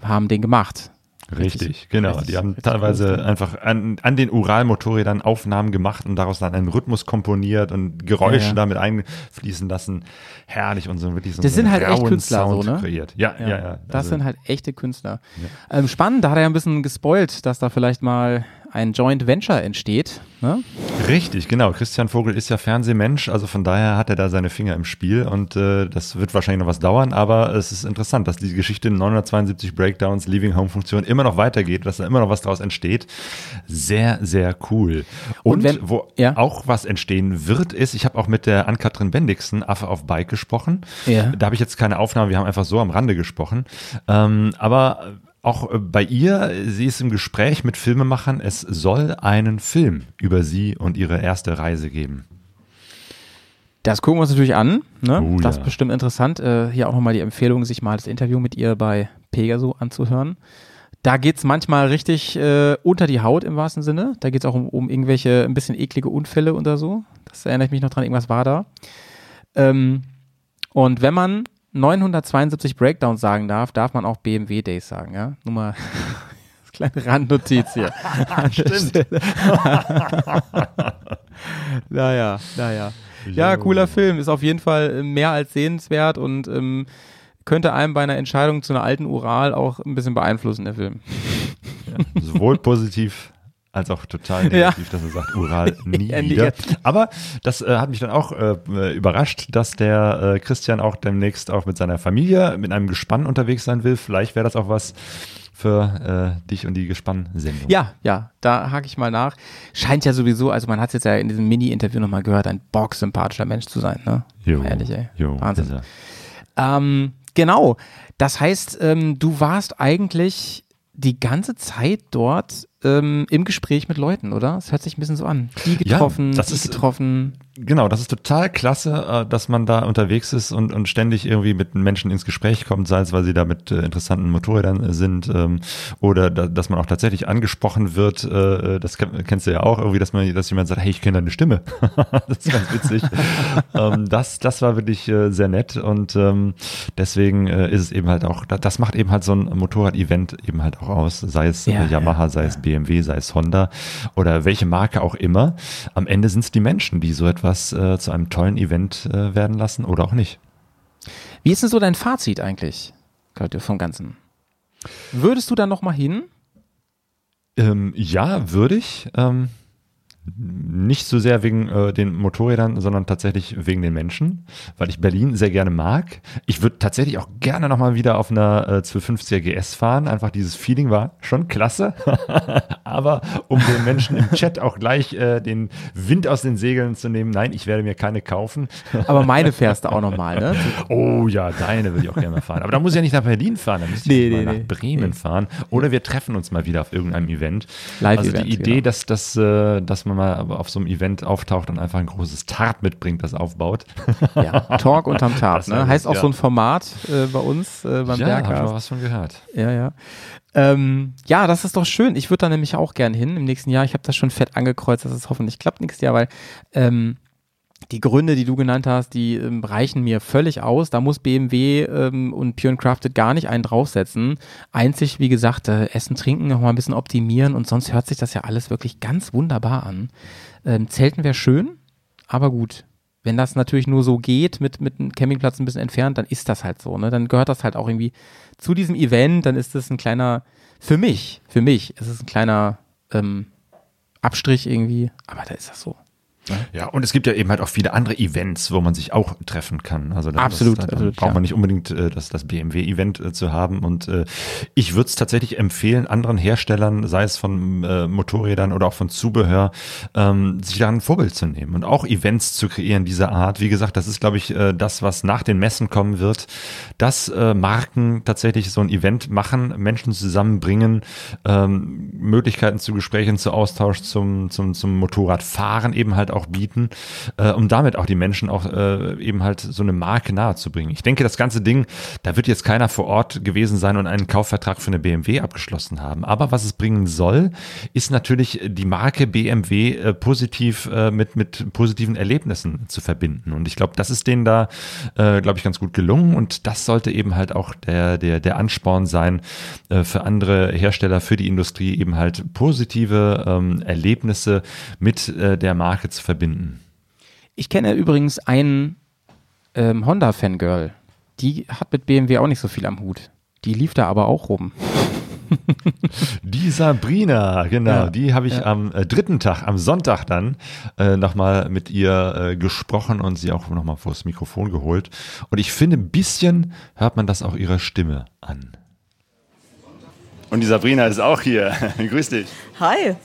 haben den gemacht. Richtig, richtig genau. Richtig, die haben teilweise cool. einfach an, an den Uralmotorrädern Aufnahmen gemacht und daraus dann einen Rhythmus komponiert und Geräusche ja, ja. damit einfließen lassen. Herrlich und so wirklich so Das sind halt echt Künstler, Sound so, ne? kreiert. Ja, ja, ja. ja. Das also, sind halt echte Künstler. Ähm, spannend, da hat er ja ein bisschen gespoilt, dass da vielleicht mal ein Joint Venture entsteht. Ne? Richtig, genau. Christian Vogel ist ja Fernsehmensch, also von daher hat er da seine Finger im Spiel und äh, das wird wahrscheinlich noch was dauern, aber es ist interessant, dass die Geschichte 972 Breakdowns, Leaving Home Funktion immer noch weitergeht, dass da immer noch was draus entsteht. Sehr, sehr cool. Und, und wenn, wo ja? auch was entstehen wird, ist, ich habe auch mit der Ann-Kathrin Bendixen, Affe auf Bike, gesprochen. Ja. Da habe ich jetzt keine Aufnahme, wir haben einfach so am Rande gesprochen. Ähm, aber auch äh, bei ihr, sie ist im Gespräch mit Filmemachern, es soll einen Film über sie und ihre erste Reise geben. Das gucken wir uns natürlich an. Ne? Oh, das ist bestimmt interessant. Äh, hier auch nochmal die Empfehlung, sich mal das Interview mit ihr bei Pegaso anzuhören. Da geht es manchmal richtig äh, unter die Haut im wahrsten Sinne. Da geht es auch um, um, irgendwelche ein bisschen eklige Unfälle oder so. Das erinnert mich noch dran, irgendwas war da. Ähm, und wenn man 972 Breakdowns sagen darf, darf man auch BMW Days sagen, ja? Nur mal kleine Randnotiz hier. Stimmt. naja, naja. Ja, cooler Film. Ist auf jeden Fall mehr als sehenswert und ähm, könnte einem bei einer Entscheidung zu einer alten Ural auch ein bisschen beeinflussen, der Film. Ja, sowohl positiv als auch total negativ, ja. dass er sagt, Ural nie wieder. Aber das äh, hat mich dann auch äh, überrascht, dass der äh, Christian auch demnächst auch mit seiner Familie mit einem Gespann unterwegs sein will. Vielleicht wäre das auch was für äh, dich und die Gespann-Sendung. Ja, ja, da hake ich mal nach. Scheint ja sowieso, also man hat es jetzt ja in diesem Mini-Interview nochmal gehört, ein bocksympathischer Mensch zu sein, ne? Jo, Ehrlich, ey. Jo, Wahnsinn. Ähm, genau. Das heißt, ähm, du warst eigentlich die ganze Zeit dort ähm, im Gespräch mit Leuten, oder? Es hört sich ein bisschen so an. Die getroffen, Ja, das die ist- getroffen. Genau, das ist total klasse, äh, dass man da unterwegs ist und, und ständig irgendwie mit Menschen ins Gespräch kommt, sei es, weil sie da mit äh, interessanten Motorrädern äh, sind ähm, oder da, dass man auch tatsächlich angesprochen wird. Äh, das kenn, kennst du ja auch irgendwie, dass man, dass jemand sagt, hey, ich kenne deine Stimme. das ist ganz witzig. ähm, das, das war wirklich äh, sehr nett und ähm, deswegen äh, ist es eben halt auch, da- das macht eben halt so ein Motorrad-Event eben halt auch aus, sei es Ja, Yamaha, sei es BMW, sei es Honda oder welche Marke auch immer. Am Ende sind es die Menschen, die so etwas äh, zu einem tollen Event äh, werden lassen oder auch nicht. Wie ist denn so dein Fazit eigentlich, Claudio, vom Ganzen? Würdest du da noch mal hin? Ähm, ja, würde ich. Ähm, nicht so sehr wegen äh, den Motorrädern, sondern tatsächlich wegen den Menschen, weil ich Berlin sehr gerne mag. Ich würde tatsächlich auch gerne nochmal wieder auf einer äh, 1250er GS fahren. Einfach dieses Feeling war schon klasse. Aber um den Menschen im Chat auch gleich äh, den Wind aus den Segeln zu nehmen, nein, ich werde mir keine kaufen. Aber meine fährst du auch noch mal, ne? Oh ja, deine würde ich auch gerne mal fahren. Aber da muss ich ja nicht nach Berlin fahren, da müsste ich Nee, mal nee, nach. Bremen fahren. Oder wir treffen uns mal wieder auf irgendeinem Event. Live-Event, Also die Idee, genau. dass, dass, äh, dass man mal auf so einem Event auftaucht und einfach ein großes Tart mitbringt, das aufbaut. Ja, Talk unterm Tart, ne? Heißt auch ja. so ein Format äh, bei uns äh, beim Ja, hab ich Bergcast. mal was von gehört. Ja, ja. Ähm, ja, das ist doch schön. Ich würde da nämlich auch gern hin im nächsten Jahr. Ich habe das schon fett angekreuzt, dass es hoffentlich klappt nächstes Jahr, weil ähm, die Gründe, die du genannt hast, die ähm, reichen mir völlig aus. Da muss BMW ähm, und Pure and Crafted gar nicht einen draufsetzen. Einzig, wie gesagt, äh, Essen, Trinken noch mal ein bisschen optimieren und sonst hört sich das ja alles wirklich ganz wunderbar an. Ähm, Zelten wäre schön, aber gut. Wenn das natürlich nur so geht, mit, mit einem Campingplatz ein bisschen entfernt, dann ist das halt so. Ne? Dann gehört das halt auch irgendwie zu diesem Event. Dann ist das ein kleiner, für mich, für mich, ist es ein kleiner ähm, Abstrich irgendwie. Aber da ist das so. Ja, und es gibt ja eben halt auch viele andere Events, wo man sich auch treffen kann. Also da, Absolut, das, da absolut, braucht man nicht unbedingt äh, das, das BMW-Event äh, zu haben. Und äh, ich würde es tatsächlich empfehlen, anderen Herstellern, sei es von äh, Motorrädern oder auch von Zubehör, ähm, sich da ein Vorbild zu nehmen und auch Events zu kreieren dieser Art. Wie gesagt, das ist, glaube ich, äh, das, was nach den Messen kommen wird, dass äh, Marken tatsächlich so ein Event machen, Menschen zusammenbringen, ähm, Möglichkeiten zu Gesprächen, zu Austausch, zum, zum, zum Motorradfahren eben halt auch bieten, äh, um damit auch die Menschen auch äh, eben halt so eine Marke nahe zu bringen. Ich denke, das ganze Ding, da wird jetzt keiner vor Ort gewesen sein und einen Kaufvertrag für eine BMW abgeschlossen haben. Aber was es bringen soll, ist natürlich die Marke BMW äh, positiv äh, mit, mit positiven Erlebnissen zu verbinden. Und ich glaube, das ist denen da, äh, glaube ich, ganz gut gelungen. Und das sollte eben halt auch der, der, der Ansporn sein, äh, für andere Hersteller, für die Industrie eben halt positive ähm, Erlebnisse mit äh, der Marke zu verbinden. Ich kenne übrigens einen ähm, Honda-Fangirl. Die hat mit BMW auch nicht so viel am Hut. Die lief da aber auch rum. Die Sabrina, genau, Ja, die habe ich ja. am äh, dritten Tag, am Sonntag dann, äh, nochmal mit ihr äh, gesprochen und sie auch nochmal vors Mikrofon geholt. Und ich finde, ein bisschen hört man das auch ihrer Stimme an. Und die Sabrina ist auch hier. Grüß dich. Hi.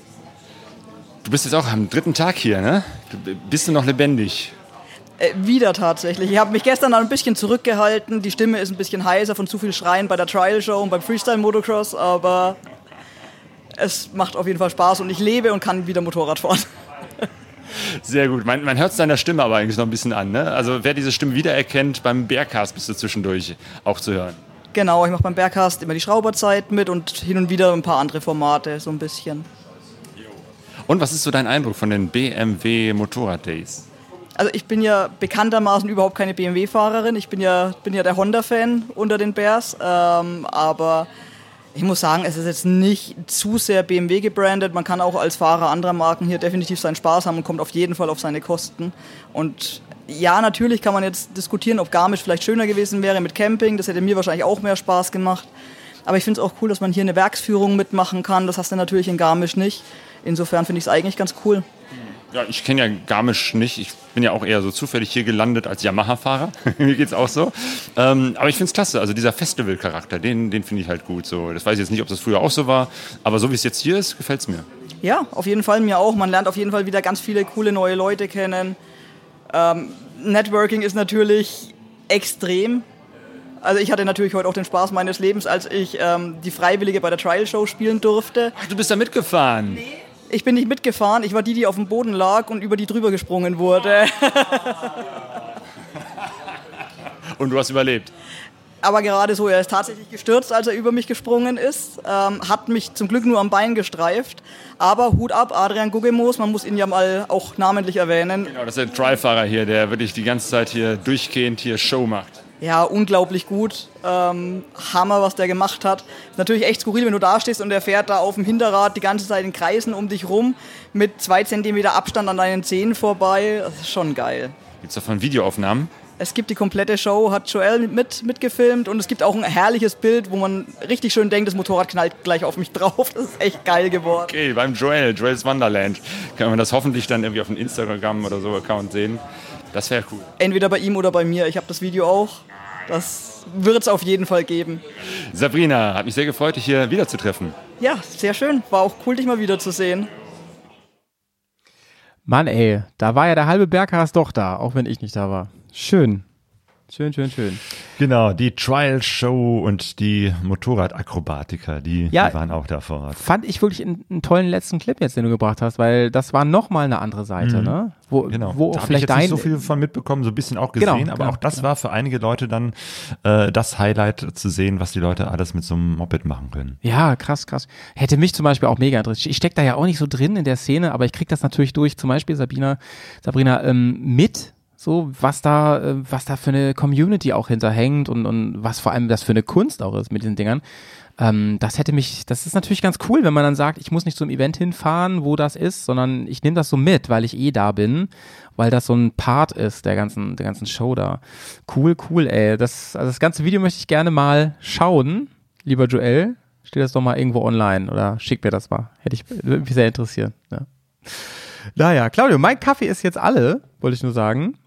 Du bist jetzt auch am dritten Tag hier, ne? Bist du noch lebendig? Äh, wieder tatsächlich. Ich habe mich gestern ein bisschen zurückgehalten. Die Stimme ist ein bisschen heiser von zu viel Schreien bei der Trial Show und beim Freestyle Motocross, aber es macht auf jeden Fall Spaß und ich lebe und kann wieder Motorrad fahren. Sehr gut. Man, man hört es deiner Stimme aber eigentlich noch ein bisschen an, ne? Also wer diese Stimme wiedererkennt, beim Bergcast bist du zwischendurch auch zu hören. Genau, ich mache beim Berghast immer die Schrauberzeit mit und hin und wieder ein paar andere Formate, so ein bisschen. Und was ist so dein Eindruck von den BMW Motorrad Days? Also ich bin ja bekanntermaßen überhaupt keine BMW-Fahrerin. Ich bin ja, bin ja der Honda-Fan unter den Bears. Ähm, aber ich muss sagen, es ist jetzt nicht zu sehr BMW gebrandet. Man kann auch als Fahrer anderer Marken hier definitiv seinen Spaß haben und kommt auf jeden Fall auf seine Kosten. Und ja, natürlich kann man jetzt diskutieren, ob Garmisch vielleicht schöner gewesen wäre mit Camping. Das hätte mir wahrscheinlich auch mehr Spaß gemacht. Aber ich finde es auch cool, dass man hier eine Werksführung mitmachen kann. Das hast du natürlich in Garmisch nicht. Insofern finde ich es eigentlich ganz cool. Ja, ich kenne ja Garmisch nicht. Ich bin ja auch eher so zufällig hier gelandet als Yamaha-Fahrer. Mir geht's auch so. Ähm, aber ich finde es klasse. Also dieser Festival-Charakter, den, den finde ich halt gut. So, das weiß ich jetzt nicht, ob das früher auch so war. Aber so wie es jetzt hier ist, gefällt es mir. Ja, auf jeden Fall mir auch. Man lernt auf jeden Fall wieder ganz viele coole neue Leute kennen. Ähm, Networking ist natürlich extrem. Also ich hatte natürlich heute auch den Spaß meines Lebens, als ich ähm, die Freiwillige bei der Trial Show spielen durfte. Ach, du bist da mitgefahren? Ich bin nicht mitgefahren, ich war die, die auf dem Boden lag und über die drüber gesprungen wurde. Und du hast überlebt. Aber gerade so, er ist tatsächlich gestürzt, als er über mich gesprungen ist. Ähm, hat mich zum Glück nur am Bein gestreift. Aber Hut ab, Adrian Guggemoos, man muss ihn ja mal auch namentlich erwähnen. Genau, das ist der Tri-Fahrer hier, der wirklich die ganze Zeit hier durchgehend hier Show macht. Ja, unglaublich gut. Ähm, Hammer, was der gemacht hat. Ist natürlich echt skurril, wenn du da stehst und der fährt da auf dem Hinterrad die ganze Zeit in Kreisen um dich rum mit zwei Zentimeter Abstand an deinen Zehen vorbei. Das ist schon geil. Gibt's davon Videoaufnahmen? Es gibt die komplette Show, hat Joel mit, mitgefilmt und es gibt auch ein herrliches Bild, wo man richtig schön denkt, das Motorrad knallt gleich auf mich drauf. Das ist echt geil geworden. Okay, beim Joel, Joel's Wonderland. Kann man das hoffentlich dann irgendwie auf dem Instagram oder so Account sehen. Das wäre cool. Entweder bei ihm oder bei mir. Ich habe das Video auch. Das wird es auf jeden Fall geben. Sabrina, hat mich sehr gefreut, dich hier wiederzutreffen. Ja, sehr schön. War auch cool, dich mal wiederzusehen. Mann, ey, da war ja der halbe Berghaus doch da, auch wenn ich nicht da war. Schön. Schön, schön, schön. Genau, die Trial Show und die Motorradakrobatiker, die, Ja. die waren auch da vor Ort. Fand ich wirklich einen, einen tollen letzten Clip jetzt, den du gebracht hast, weil das war nochmal eine andere Seite, Mhm. ne? Wo, Genau. wo da auch habe ich vielleicht jetzt dein. nicht so viel von mitbekommen, so ein bisschen auch Genau, gesehen, aber genau, auch das war für einige Leute dann äh, das Highlight zu sehen, was die Leute alles mit so einem Moped machen können. Ja, krass, krass. Hätte mich zum Beispiel auch mega interessiert. Ich stecke da ja auch nicht so drin in der Szene, aber ich krieg das natürlich durch, zum Beispiel Sabina, Sabrina, ähm, mit, so was da, äh, was da für eine Community auch hinterhängt und, und was vor allem das für eine Kunst auch ist mit diesen Dingern. Ähm, das hätte mich, das ist natürlich ganz cool, wenn man dann sagt, ich muss nicht zum Event hinfahren, wo das ist, sondern ich nehme das so mit, weil ich eh da bin, weil das so ein Part ist der ganzen, der ganzen Show da. Cool, cool, ey. Das, also das ganze Video möchte ich gerne mal schauen, lieber Joel. Steht das doch mal irgendwo online oder schick mir das mal. Hätte ich, würde mich sehr interessieren. Ja. Naja, Claudio, mein Kaffee ist jetzt alle, wollte ich nur sagen.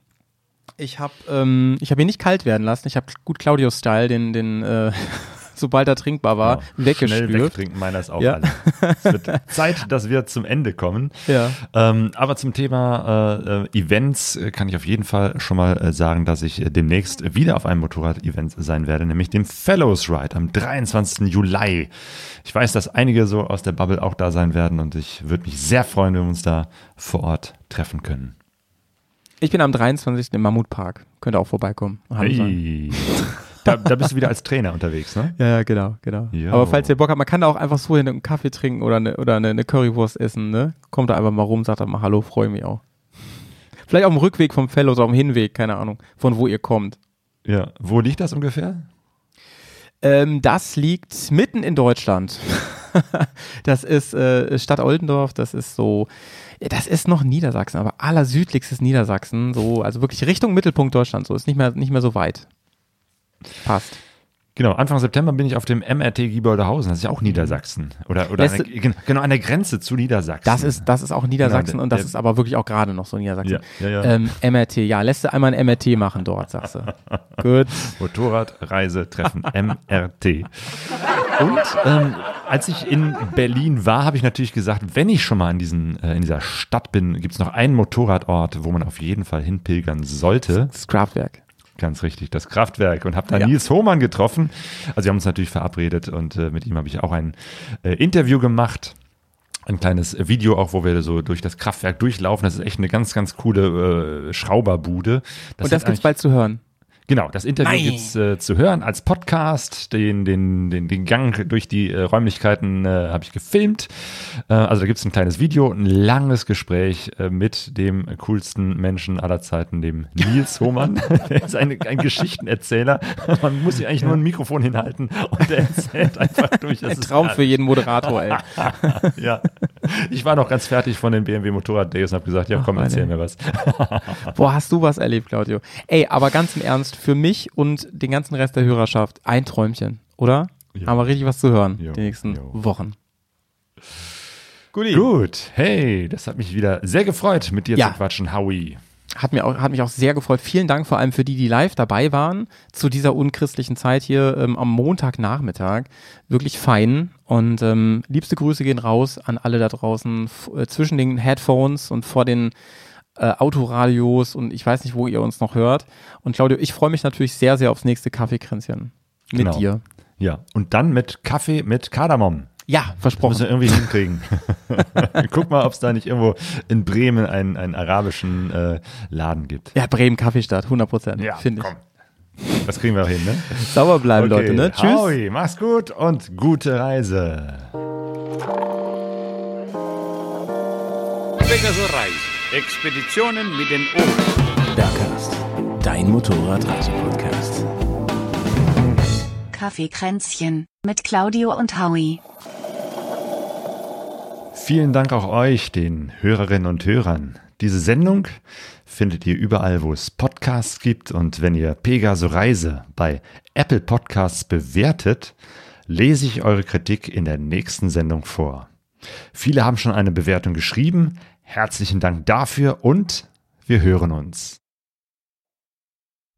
Ich habe ähm, ich hab ihn nicht kalt werden lassen. Ich habe gut Claudio-Style, den, den äh, sobald er trinkbar war, Schnell weggespült. wegtrinken, meiner ist auch Ja. alle. Es wird Zeit, dass wir zum Ende kommen. Ja. Ähm, aber zum Thema äh, äh, Events äh, kann ich auf jeden Fall schon mal äh, sagen, dass ich äh, demnächst wieder auf einem Motorrad-Event sein werde, nämlich dem Fellows Ride am 23. Juli. Ich weiß, dass einige so aus der Bubble auch da sein werden und ich würde mich sehr freuen, wenn wir uns da vor Ort treffen können. Ich bin am 23. im Mammutpark. Könnt ihr auch vorbeikommen. Hey. Da, da bist du wieder als Trainer unterwegs, ne? Ja, genau, genau. Jo. Aber falls ihr Bock habt, man kann da auch einfach so hin einen Kaffee trinken oder eine, oder eine, eine Currywurst essen, ne? Kommt da einfach mal rum, sagt da mal Hallo, freue mich auch. Vielleicht auf dem Rückweg vom Fellows, auf dem Hinweg, keine Ahnung, von wo ihr kommt. Ja. Wo liegt das ungefähr? Ähm, das liegt mitten in Deutschland. das ist äh, Stadt Oldendorf, das ist so, das ist noch Niedersachsen, aber allersüdlichstes Niedersachsen, so, also wirklich Richtung Mittelpunkt Deutschland, so ist nicht mehr, nicht mehr so weit. Passt. Genau, Anfang September bin ich auf dem MRT Gieboldehausen, das ist ja auch Niedersachsen. Oder, oder der, genau, an der Grenze zu Niedersachsen. Das ist, das ist auch Niedersachsen Genau, der- und das der- ist aber wirklich auch gerade noch so Niedersachsen. Ja, ja, ja. Ähm, MRT, ja, lässt du einmal ein MRT machen dort, sagst du. Gut. Motorradreise treffen MRT. Und ähm, als ich in Berlin war, habe ich natürlich gesagt, wenn ich schon mal in, diesen, äh, in dieser Stadt bin, gibt es noch einen Motorradort, wo man auf jeden Fall hinpilgern sollte. Das Kraftwerk. Ganz richtig, das Kraftwerk. Und habe da Ja. Nils Hohmann getroffen. Also wir haben uns natürlich verabredet und äh, mit ihm habe ich auch ein äh, Interview gemacht. Ein kleines Video auch, wo wir so durch das Kraftwerk durchlaufen. Das ist echt eine ganz, ganz coole äh, Schrauberbude. und das gibt's bald zu hören. Genau, das Interview Nein. gibt's äh, zu hören als Podcast. Den, den, den, den Gang durch die äh, Räumlichkeiten äh, habe ich gefilmt. Äh, also da gibt's ein kleines Video, ein langes Gespräch äh, mit dem coolsten Menschen aller Zeiten, dem Nils Hohmann. er ist ein, ein Geschichtenerzähler. Man muss sich eigentlich nur ein Mikrofon hinhalten und er erzählt einfach durch. Das Ein ist Traum für jeden Moderator, ey. ja. Ich war noch ganz fertig von den BMW Motorrad Days und habe gesagt, ja komm, Mann, erzähl mir was. Boah, hast du was erlebt, Claudio. Ey, aber ganz im Ernst, für mich und den ganzen Rest der Hörerschaft ein Träumchen, oder? Ja. Haben wir richtig was zu hören Jo, die nächsten jo. Wochen. Gut, hey, das hat mich wieder sehr gefreut, mit dir Ja. zu quatschen, Howie. Hat, mir auch, hat mich auch sehr gefreut. Vielen Dank vor allem für die, die live dabei waren zu dieser unchristlichen Zeit hier ähm, am Montagnachmittag. Wirklich fein. Und ähm, liebste Grüße gehen raus an alle da draußen äh, zwischen den Headphones und vor den äh, Autoradios und ich weiß nicht, wo ihr uns noch hört. Und Claudio, ich freue mich natürlich sehr, sehr aufs nächste Kaffeekränzchen mit Genau. dir. Ja, und dann mit Kaffee mit Kardamom. Ja, versprochen. Müssen wir irgendwie hinkriegen. Guck mal, ob es da nicht irgendwo in Bremen einen, einen arabischen äh, Laden gibt. Ja, Bremen Kaffeestadt, 100 Prozent, Ja, finde ich. komm. Das kriegen wir auch hin, ne? Sauber bleiben, Okay, Leute, ne? Tschüss. Howie, mach's gut und gute Reise. Pegaso-Reise. Expeditionen mit den Ohren. Bergcast, dein Motorradreisepodcast. Kaffeekränzchen mit Claudio und Howie. Vielen Dank auch euch, den Hörerinnen und Hörern. Diese Sendung findet ihr überall, wo es Podcasts gibt. Und wenn ihr Pegaso Reise bei Apple Podcasts bewertet, lese ich eure Kritik in der nächsten Sendung vor. Viele haben schon eine Bewertung geschrieben. Herzlichen Dank dafür und wir hören uns.